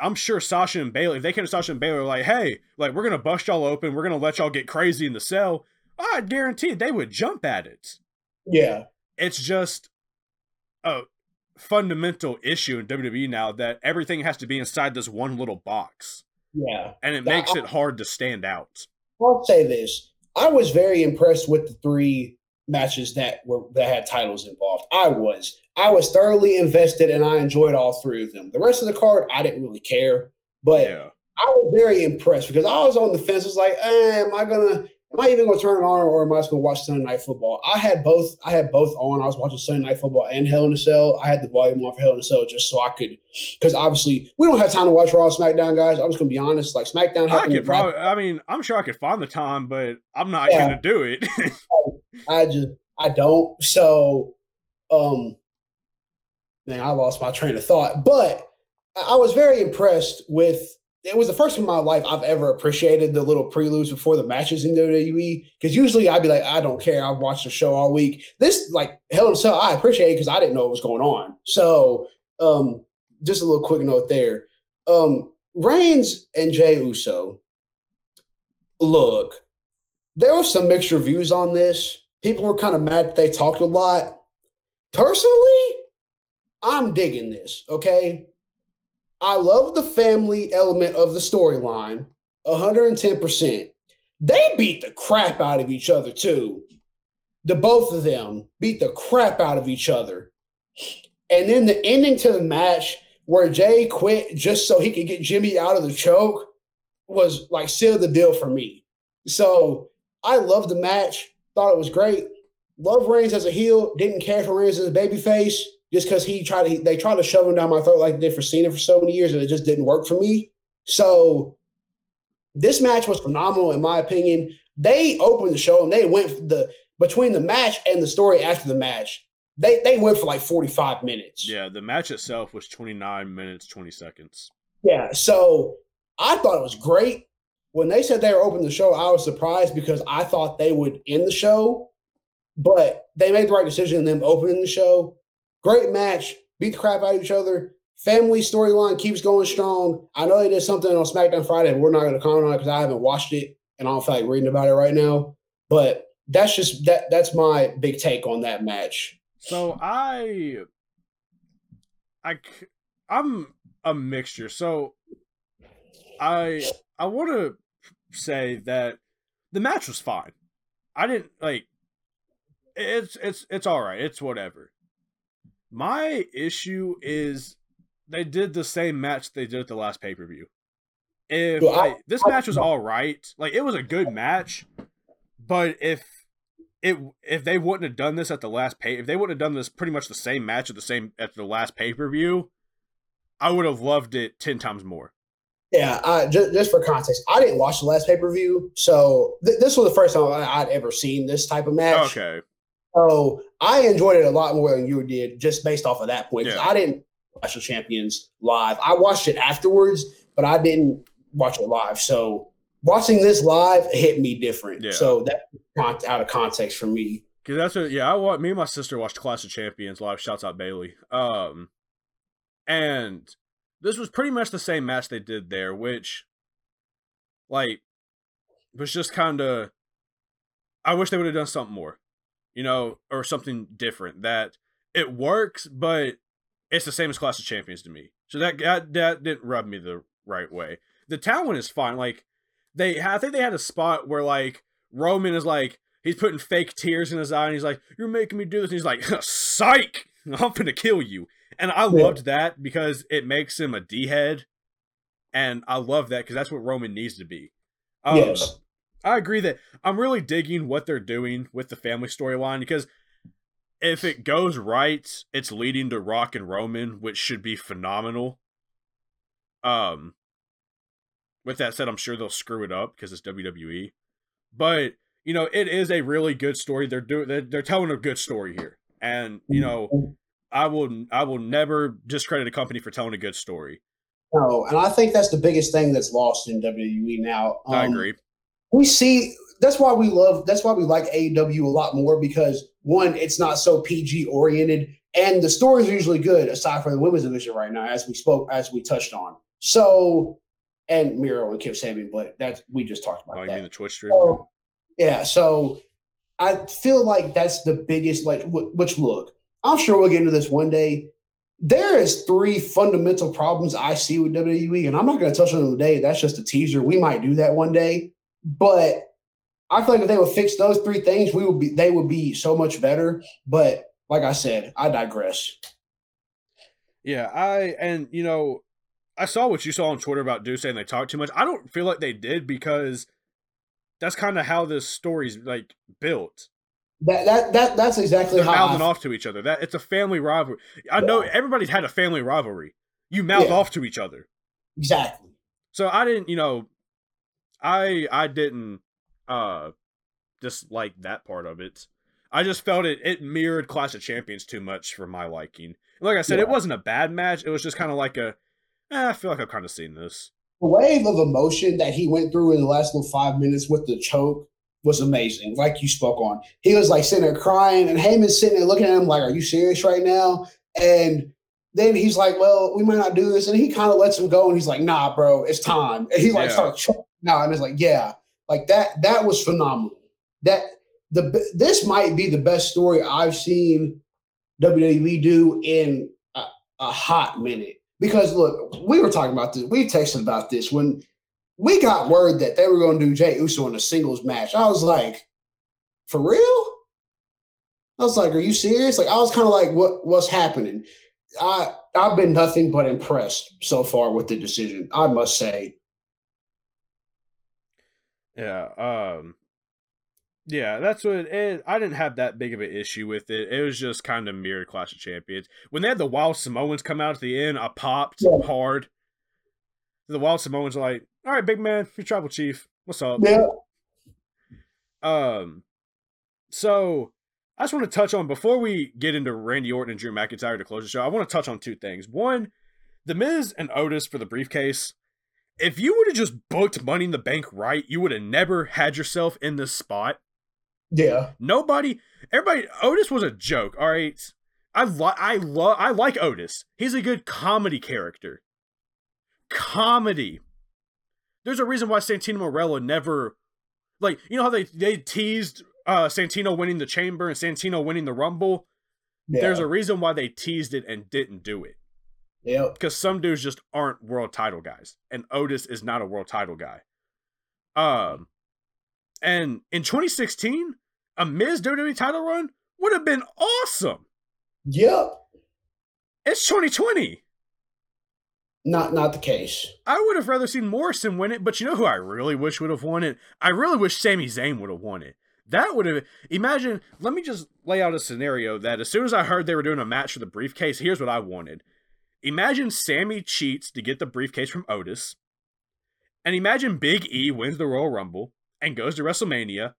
I'm sure Sasha and Bayley, if they came to Sasha and Bayley, like, hey, like we're gonna bust y'all open, we're gonna let y'all get crazy in the cell. I guarantee they would jump at it yeah, it's just a fundamental issue in WWE now that everything has to be inside this one little box, yeah. and it Yeah, makes it hard to stand out. I'll say this: I was very impressed with the three matches that were that had titles involved. I was, I was thoroughly invested, and I enjoyed all three of them. The rest of the card, I didn't really care, but Yeah, I was very impressed because I was on the fence. It's like, eh, am I gonna? Am I even gonna turn it on, or am I just gonna watch Sunday Night Football? I had both. I had both on. I was watching Sunday Night Football and Hell in a Cell. I had the volume on for Hell in a Cell just so I could, because obviously we don't have time to watch Raw and SmackDown, guys. I'm just gonna be honest. Like SmackDown I could probably. I mean, I'm sure I could find the time, but I'm not Yeah. gonna do it. <laughs> I just I don't. So um man, I lost my train of thought. But I was very impressed with it was the first time in my life I've ever appreciated the little preludes before the matches in WWE. Because usually I'd be like, I don't care. I've watched the show all week. This like Hell in I appreciate it because I didn't know what was going on. So um just a little quick note there. Um Reigns and Jey Uso. Look, there was some mixed reviews on this. People were kind of mad that they talked a lot. Personally, I'm digging this, okay? I love the family element of the storyline 110%. They beat the crap out of each other, too. The both of them beat the crap out of each other. And then the ending to the match where Jey quit just so he could get Jimmy out of the choke was like sealed the deal for me. So I loved the match. Thought it was great. Love Reigns as a heel. Didn't care for Reigns as a babyface just because he tried to. They tried to shove him down my throat like they did for Cena for so many years, and it just didn't work for me. So this match was phenomenal in my opinion. They opened the show and they went the between the match and the story after the match. They they went for like forty five minutes. yeah, the match itself was 29 minutes 20 seconds. Yeah, so I thought it was great. When they said they were opening the show, I was surprised because I thought they would end the show, but they made the right decision in them opening the show. Great match, beat the crap out of each other. Family storyline keeps going strong. I know they did something on SmackDown Friday, we're not going to comment on it because I haven't watched it and I don't feel like reading about it right now. But that's just that. That's my big take on that match. So I, I, I'm a mixture. So I I want to say that the match was fine. I didn't like it's it's it's all right. It's whatever. My issue is they did the same match they did at the last pay per view. If I- like, this match was all right, like it was a good match, but if it if they wouldn't have done this at the last pay, if they wouldn't have done this pretty much the same match at the same at the last pay per view, I would have loved it ten times more. Yeah, uh, just, just for context, I didn't watch the last pay per view, so th- this was the first time I- I'd ever seen this type of match. Okay, So I enjoyed it a lot more than you did, just based off of that point. Yeah. I didn't watch the champions live. I watched it afterwards, but I didn't watch it live. So watching this live hit me different. Yeah. So that out of context for me. because that's what yeah. I want me and my sister watched Clash of Champions live. Shouts out Bayley. Um, and this was pretty much the same match they did there, which like was just kind of. I wish they would have done something more, you know, or something different. That it works, but it's the same as Clash of Champions to me. So that that, that didn't rub me the right way. The talent is fine. Like they, I think they had a spot where like Roman is like he's putting fake tears in his eye, and he's like, "You're making me do this." And he's like, <laughs> "Psych! <laughs> I'm gonna kill you." And I Yeah. loved that because it makes him a D head, and I love that because that's what Roman needs to be. Um, yes. I agree that I'm really digging what they're doing with the family storyline because if it goes right, it's leading to Rock and Roman, which should be phenomenal. Um, with that said, I'm sure they'll screw it up because it's WWE, but you know it is a really good story. They're doing they're, they're telling a good story here, and you know I will I will never discredit a company for telling a good story. No, and I think that's the biggest thing that's lost in WWE now. I Um, agree. We see that's why we love that's why we like AEW a lot more because one, it's not so PG oriented, and the stories are usually good aside from the women's division right now, as we spoke as we touched on. So and Miro and Kip Sabian, but that's we just talked about Oh, you that. mean the Twitch stream? So, yeah, so I feel like that's the biggest like wh- which look. I'm sure we'll get into this one day. There is three fundamental problems I see with WWE, and I'm not going to touch on them today. That's just a teaser. We might do that one day, but I feel like if they would fix those three things, we would be they would be so much better. But like I said, I digress. Yeah, I and you know, I saw what you saw on Twitter about Deuce saying they talk too much. I don't feel like they did because that's kind of how this story's like built. That that that that's exactly They're how mouthing I, off to each other. That it's a family rivalry. I know Yeah. everybody's had a family rivalry. You mouth Yeah. off to each other. exactly. So I didn't, you know, I I didn't uh dislike that part of it. I just felt it it mirrored Clash of Champions too much for my liking. Like I said, it wasn't a bad match. It was just kind of like a eh, I feel like I've kind of seen this. the wave of emotion that he went through in the last little five minutes with the choke was amazing, like you spoke on. He was like sitting there crying, and Heyman's sitting there looking at him like, Are you serious right now? And then he's like, Well, we might not do this. And he kind of lets him go, and he's like, Nah, bro, it's time. And he like Yeah. starts choking now, and it's like, Yeah, like that, that was phenomenal. That the this might be the best story I've seen WWE do in a, a hot minute. Because look, we were talking about this. We texted about this when we got word that they were going to do Jey Uso in a singles match. I was like, for real? I was like, are you serious? Like, I was kind of like, what what's happening? I I've been nothing but impressed so far with the decision. I must say. Yeah, um yeah, that's what it, I didn't have that big of an issue with it. It was just kind of mirrored Clash of Champions. When they had the Wild Samoans come out at the end, I popped Yeah. hard. The Wild Samoans are like, "All right, big man, your tribal chief, what's up?" Yeah. Um, so I just want to touch on before we get into Randy Orton and Drew McIntyre to close the show. I want to touch on two things. One, the Miz and Otis for the briefcase. If you would have just booked Money in the Bank right, you would have never had yourself in this spot. Yeah. Nobody, everybody, Otis was a joke. All right, I like, I love, I like Otis. He's a good comedy character. Comedy. There's a reason why Santino Marella never, like, you know how they they teased uh Santino winning the Chamber and Santino winning the Rumble. yeah. There's a reason why they teased it and didn't do it. Yep. Because some dudes just aren't world title guys, and Otis is not a world title guy. Um, and in 2016, a Miz WWE title run would have been awesome. Yep. It's 2020. Not not the case. I would have rather seen Morrison win it, but you know who I really wish would have won it? I really wish Sami Zayn would have won it. That would have imagine. Let me just lay out a scenario that as soon as I heard they were doing a match for the briefcase, here's what I wanted. Imagine Sami cheats to get the briefcase from Otis, and imagine Big E wins the Royal Rumble and goes to WrestleMania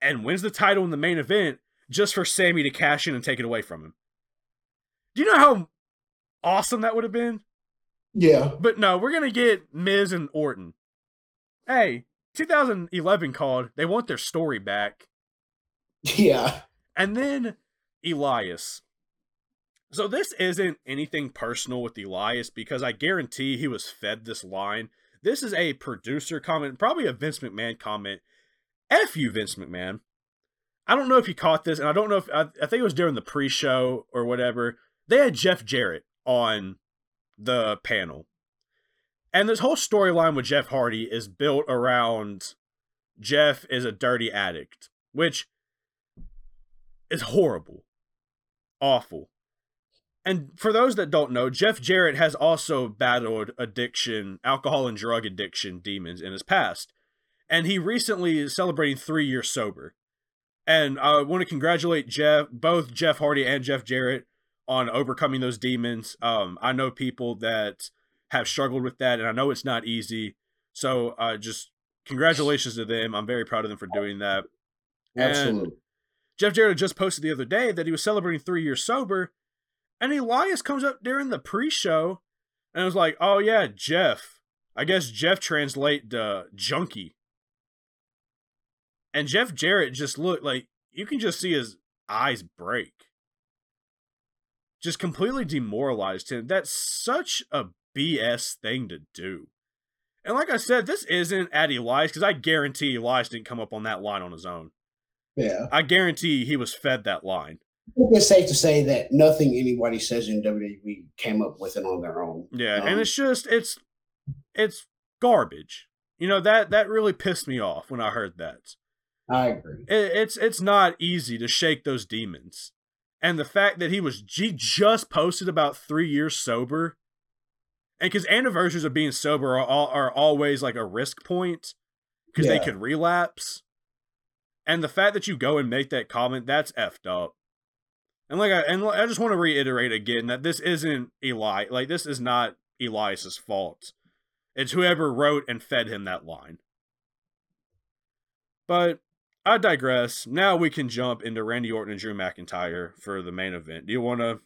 and wins the title in the main event just for Sami to cash in and take it away from him. Do you know how awesome that would have been? Yeah. But no, we're gonna get Miz and Orton. Hey, 2011 called. They want their story back. <laughs> Yeah. And then Elias. So this isn't anything personal with Elias because I guarantee he was fed this line. This is a producer comment, probably a Vince McMahon comment. F you, Vince McMahon. I don't know if you caught this, and I don't know if I, I think it was during the pre-show or whatever. They had Jeff Jarrett on the panel. And this whole storyline with Jeff Hardy is built around Jeff is a dirty addict, which is horrible. Awful. And for those that don't know, Jeff Jarrett has also battled addiction, alcohol and drug addiction demons in his past. And he recently is celebrating three years sober. And I want to congratulate Jeff, both Jeff Hardy and Jeff Jarrett, on overcoming those demons. Um, I know people that have struggled with that, and I know it's not easy. So, uh, just congratulations to them. I'm very proud of them for doing that. Absolutely. And Jeff Jarrett just posted the other day that he was celebrating three years sober, and Elias comes up during the pre-show, and was like, "Oh yeah, Jeff. I guess Jeff translate uh, junkie." And Jeff Jarrett just looked like you can just see his eyes break just completely demoralized him. That's such a BS thing to do. And like I said, this isn't at Elias because I guarantee Elias didn't come up on that line on his own. Yeah. I guarantee he was fed that line. It's safe to say that nothing anybody says in WWE came up with it on their own. Yeah, Um, and it's just it's it's garbage. You know that that really pissed me off when I heard that. I agree. It, it's it's not easy to shake those demons, and the fact that he was he just posted about three years sober, and because anniversaries of being sober are all, are always like a risk point because they could relapse, and the fact that you go and make that comment that's effed up. And like I and I just want to reiterate again that this isn't Eli like this is not Elias's fault. It's whoever wrote and fed him that line. But I digress. Now we can jump into Randy Orton and Drew McIntyre for the main event. Do you want to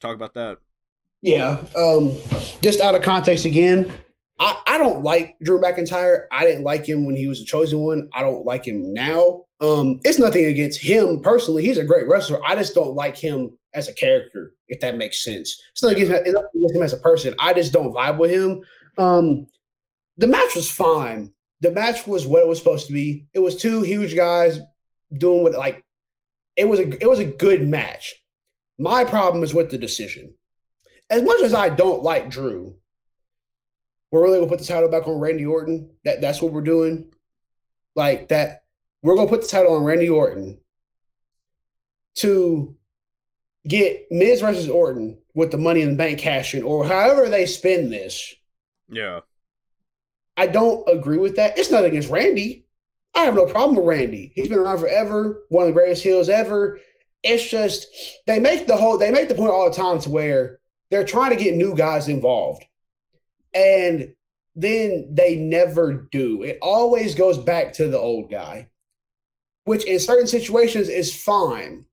talk about that? Yeah. Um, just out of context again, I, I don't like Drew McIntyre. I didn't like him when he was the chosen one. I don't like him now. Um, it's nothing against him personally. He's a great wrestler. I just don't like him as a character, if that makes sense. It's not against, it's not against him as a person. I just don't vibe with him. Um, the match was fine. The match was what it was supposed to be. It was two huge guys doing what like it was a it was a good match. My problem is with the decision as much as I don't like Drew, we're really gonna put the title back on Randy Orton. That that's what we're doing. Like that, we're gonna put the title on Randy Orton to get Miz versus Orton with the money in the bank cash in, or however they spend this. Yeah. I don't agree with that. It's not against Randy. I have no problem with Randy. He's been around forever, one of the greatest heels ever. It's just they make the whole they make the point all the time to where they're trying to get new guys involved. And then they never do. It always goes back to the old guy, which in certain situations is fine.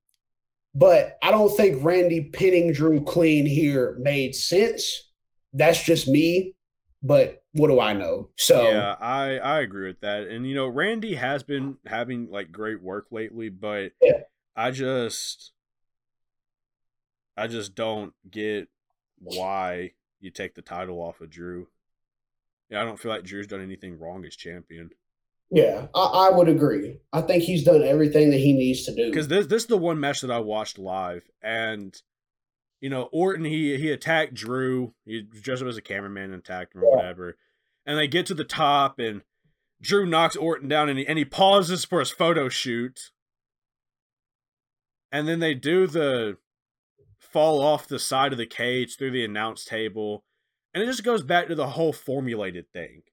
But I don't think Randy pinning Drew clean here made sense. That's just me. But what do I know? So Yeah, I I agree with that. And you know, Randy has been having like great work lately, but Yeah. I just I just don't get why you take the title off of Drew. Yeah, I don't feel like Drew's done anything wrong as champion. Yeah, I, I would agree. I think he's done everything that he needs to do. Because this this is the one match that I watched live, and you know, Orton he he attacked Drew. He dressed up as a cameraman and attacked him or Yeah. whatever. And they get to the top and Drew knocks Orton down and he, and he pauses for his photo shoot. And then they do the fall off the side of the cage through the announce table. And it just goes back to the whole formulated thing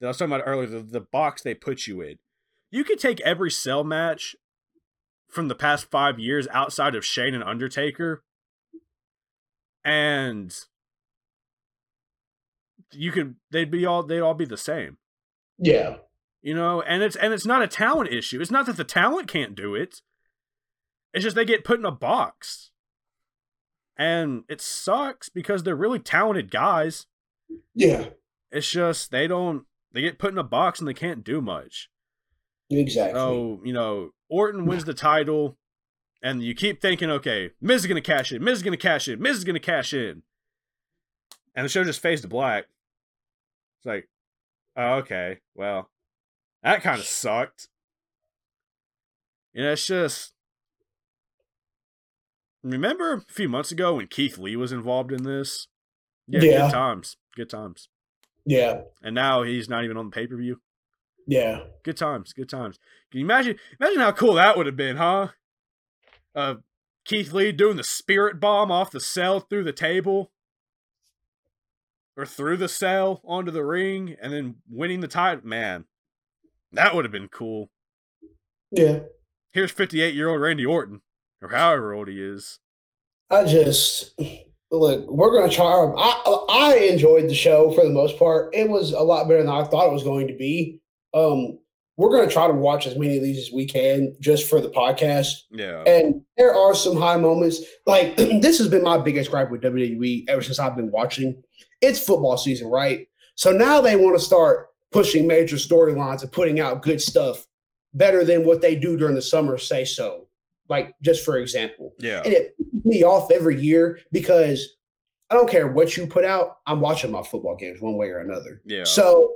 that I was talking about earlier, the, the box they put you in. You could take every cell match from the past five years outside of Shane and Undertaker, and you could they'd be all they'd all be the same. Yeah. You know, and it's and it's not a talent issue. It's not that the talent can't do it. It's just they get put in a box. And it sucks because they're really talented guys. Yeah. It's just they don't they get put in a box and they can't do much. Exactly. So, you know, Orton wins the title, and you keep thinking, okay, Miz is gonna cash in, Miz is gonna cash in, Miz is gonna cash in. And the show just fades to black. It's like, oh, okay, well, that kind of sucked. You know, it's just remember a few months ago when Keith Lee was involved in this? Yeah, Yeah. good times. Good times. Yeah. And now he's not even on the pay-per-view. Yeah. Good times, good times. Can you imagine imagine how cool that would have been, huh? Uh Keith Lee doing the spirit bomb off the cell through the table. Or through the cell onto the ring and then winning the title. Man, that would have been cool. Yeah. Here's 58 year old Randy Orton, or however old he is. I just look. We're gonna try. Our, I I enjoyed the show for the most part. It was a lot better than I thought it was going to be. Um, we're gonna try to watch as many of these as we can just for the podcast. Yeah. And there are some high moments. Like <clears throat> this has been my biggest gripe with WWE ever since I've been watching. It's football season, right? So now they want to start pushing major storylines and putting out good stuff better than what they do during the summer. Say so. Like just for example, Yeah. and it me off every year because I don't care what you put out. I'm watching my football games one way or another. Yeah. So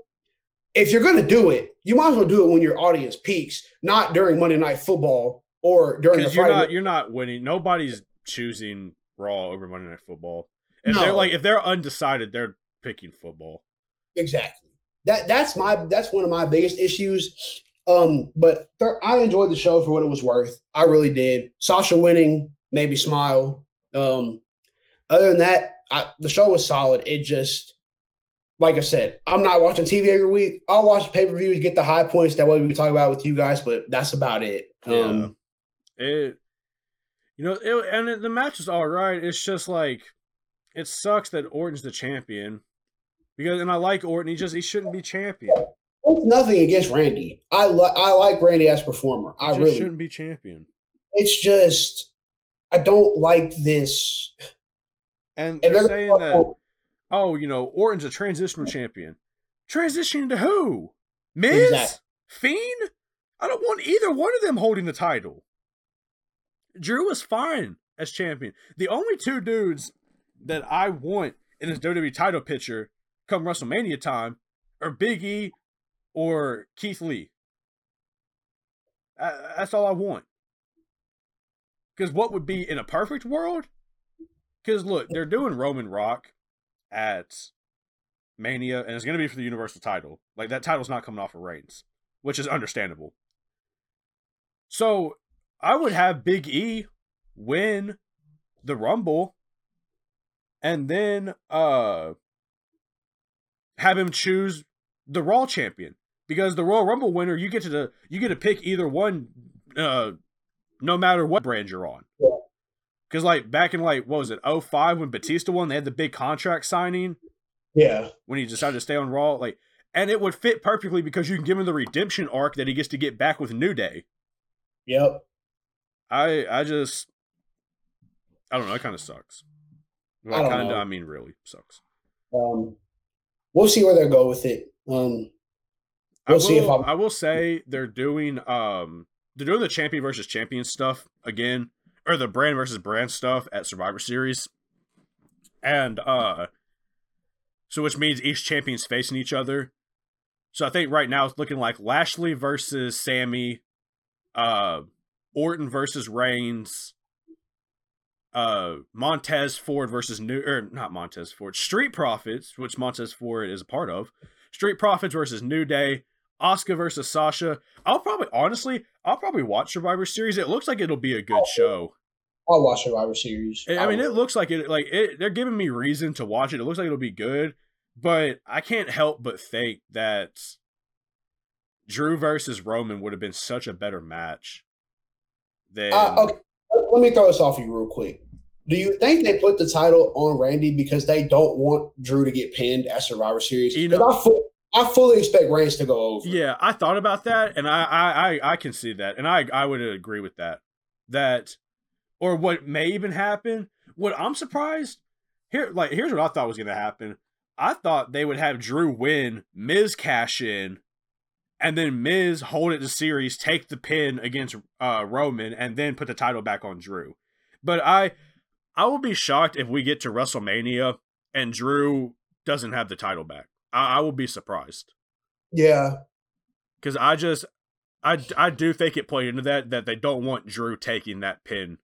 if you're to do it, you might as well do it when your audience peaks, not during Monday Night Football or during the you're Friday. not you're not winning. Nobody's choosing Raw over Monday Night Football. If they're No. like if they're undecided, they're picking football. Exactly. That that's my that's one of my biggest issues. Um, but th- I enjoyed the show for what it was worth. I really did. Sasha winning made me smile. Um, other than that, I, the show was solid. It just, like I said, I'm not watching TV every week. I'll watch pay per views, get the high points. That way we can talk about it with you guys. But that's about it. Um, It, you know, it, and it, the match is all right. It's just like it sucks that Orton's the champion because, and I like Orton. He just he shouldn't be champion. It's nothing against Randy. I li- I like Randy as a performer. I really. shouldn't be champion. It's just I don't like this. And And they're they're saying that oh, you know, Orton's a transitional champion. Transitioning to who? Miz? Exactly. Fiend? I don't want either one of them holding the title. Drew is fine as champion. The only two dudes that I want in this WWE title picture come WrestleMania time are Big E or Keith Lee. That's all I want. Because what would be in a perfect world? Because look, they're doing Roman Rock at Mania, and it's going to be for the Universal title. Like that title's not coming off of Reigns, which is understandable. So I would have Big E win the Rumble, and then uh have him choose the Raw champion because the Royal Rumble winner you get to the, you get to pick either one, uh, no matter what brand you're on. Yeah. Because like back in like what was it 05 when Batista won, they had the big contract signing Yeah. when he decided to stay on Raw, like, and it would fit perfectly because you can give him the redemption arc that he gets to get back with New Day. Yep. I I just I don't know. It kind of sucks. By I kind of. I mean, really sucks. Um, we'll see where they go with it. Um, I We'll will, see if I'm- I will say they're doing um they're doing the champion versus champion stuff again, or the brand versus brand stuff at Survivor Series, and uh, so which means each champion's facing each other. So I think right now it's looking like Lashley versus Sami, uh, Orton versus Reigns, uh Montez Ford versus New or not Montez Ford, Street Profits, which Montez Ford is a part of. Street Profits versus New Day, Asuka versus Sasha. I'll probably honestly, I'll probably watch Survivor Series. It looks like it'll be a good show. I'll watch Survivor Series. I mean, it looks like it. Like it, they're giving me reason to watch it. It looks like it'll be good, but I can't help but think that Drew versus Roman would have been such a better match. Than uh, okay. Let me throw this off you real quick. Do you think they put the title on Randy because they don't want Drew to get pinned at Survivor Series? You know, I, I fully expect Reigns to go over. Yeah, I thought about that, and I, I, I, I can see that, and I, I would agree with that. That, or what may even happen. What I'm surprised here, like here's what I thought was going to happen. I thought they would have Drew win, Miz cash in, and then Miz hold it to series, take the pin against uh, Roman, and then put the title back on Drew. But I I will be shocked if we get to WrestleMania and Drew doesn't have the title back. I, I will be surprised. Yeah, because I just I I do think it played into that that they don't want Drew taking that pin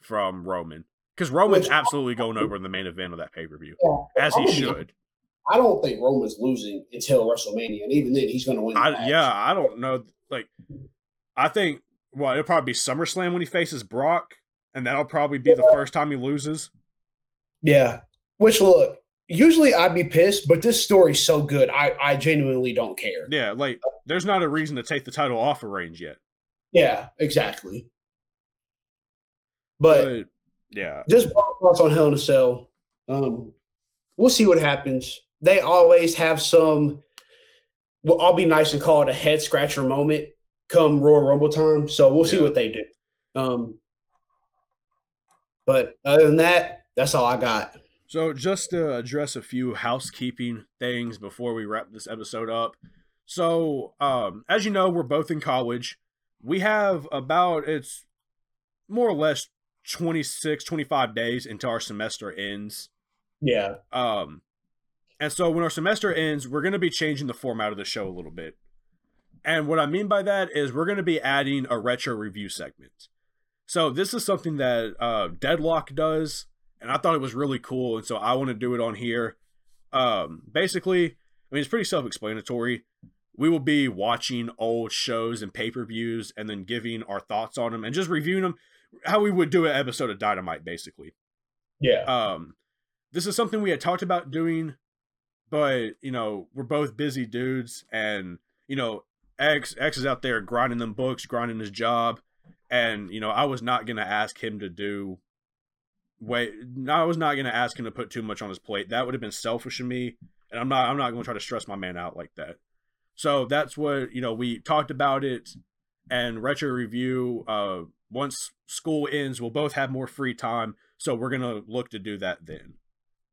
from Roman because Roman's Which, absolutely going over in the main event of that pay per view yeah, as he should. I don't think Roman's losing until WrestleMania, and even then, he's going to win. I, yeah, I don't know. Like, I think well, it'll probably be SummerSlam when he faces Brock, and that'll probably be the first time he loses. Yeah. Which look, usually I'd be pissed, but this story's so good, I I genuinely don't care. Yeah, like there's not a reason to take the title off of Reigns yet. Yeah, exactly. But, but yeah, just thoughts on Hell in a Cell. Um, we'll see what happens they always have some. Well, I'll be nice and call it a head scratcher moment come Royal Rumble time. So we'll see what they do. Um, but other than that, that's all I got. So just to address a few housekeeping things before we wrap this episode up. So, um, as you know, we're both in college. We have about it's more or less 26, 25 days until our semester ends. Yeah. Um, and so when our semester ends, we're going to be changing the format of the show a little bit. And what I mean by that is we're going to be adding a retro review segment. So this is something that uh, Deadlock does, and I thought it was really cool, and so I want to do it on here. Um, basically, I mean it's pretty self-explanatory. We will be watching old shows and pay-per-views, and then giving our thoughts on them, and just reviewing them, how we would do an episode of Dynamite, basically. Yeah. Um, this is something we had talked about doing but you know we're both busy dudes and you know x x is out there grinding them books grinding his job and you know i was not going to ask him to do wait i was not going to ask him to put too much on his plate that would have been selfish of me and i'm not i'm not going to try to stress my man out like that so that's what you know we talked about it and retro review uh once school ends we'll both have more free time so we're going to look to do that then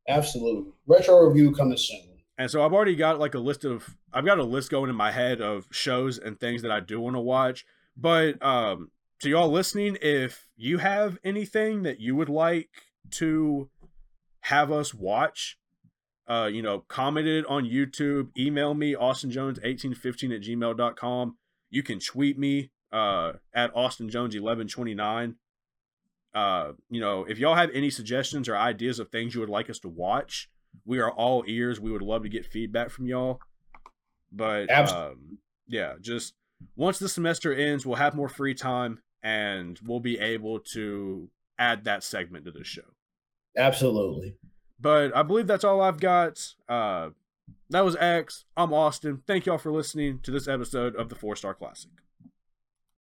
Absolutely. Retro review coming soon. And so I've already got like a list of I've got a list going in my head of shows and things that I do want to watch. But um to y'all listening, if you have anything that you would like to have us watch, uh, you know, comment it on YouTube, email me, austinjones1815 at gmail.com. You can tweet me uh, at austinjones1129 uh, you know, if y'all have any suggestions or ideas of things you would like us to watch, we are all ears. We would love to get feedback from y'all. But um, yeah, just once the semester ends, we'll have more free time and we'll be able to add that segment to the show. Absolutely. But I believe that's all I've got. Uh, that was X. I'm Austin. Thank y'all for listening to this episode of the Four Star Classic.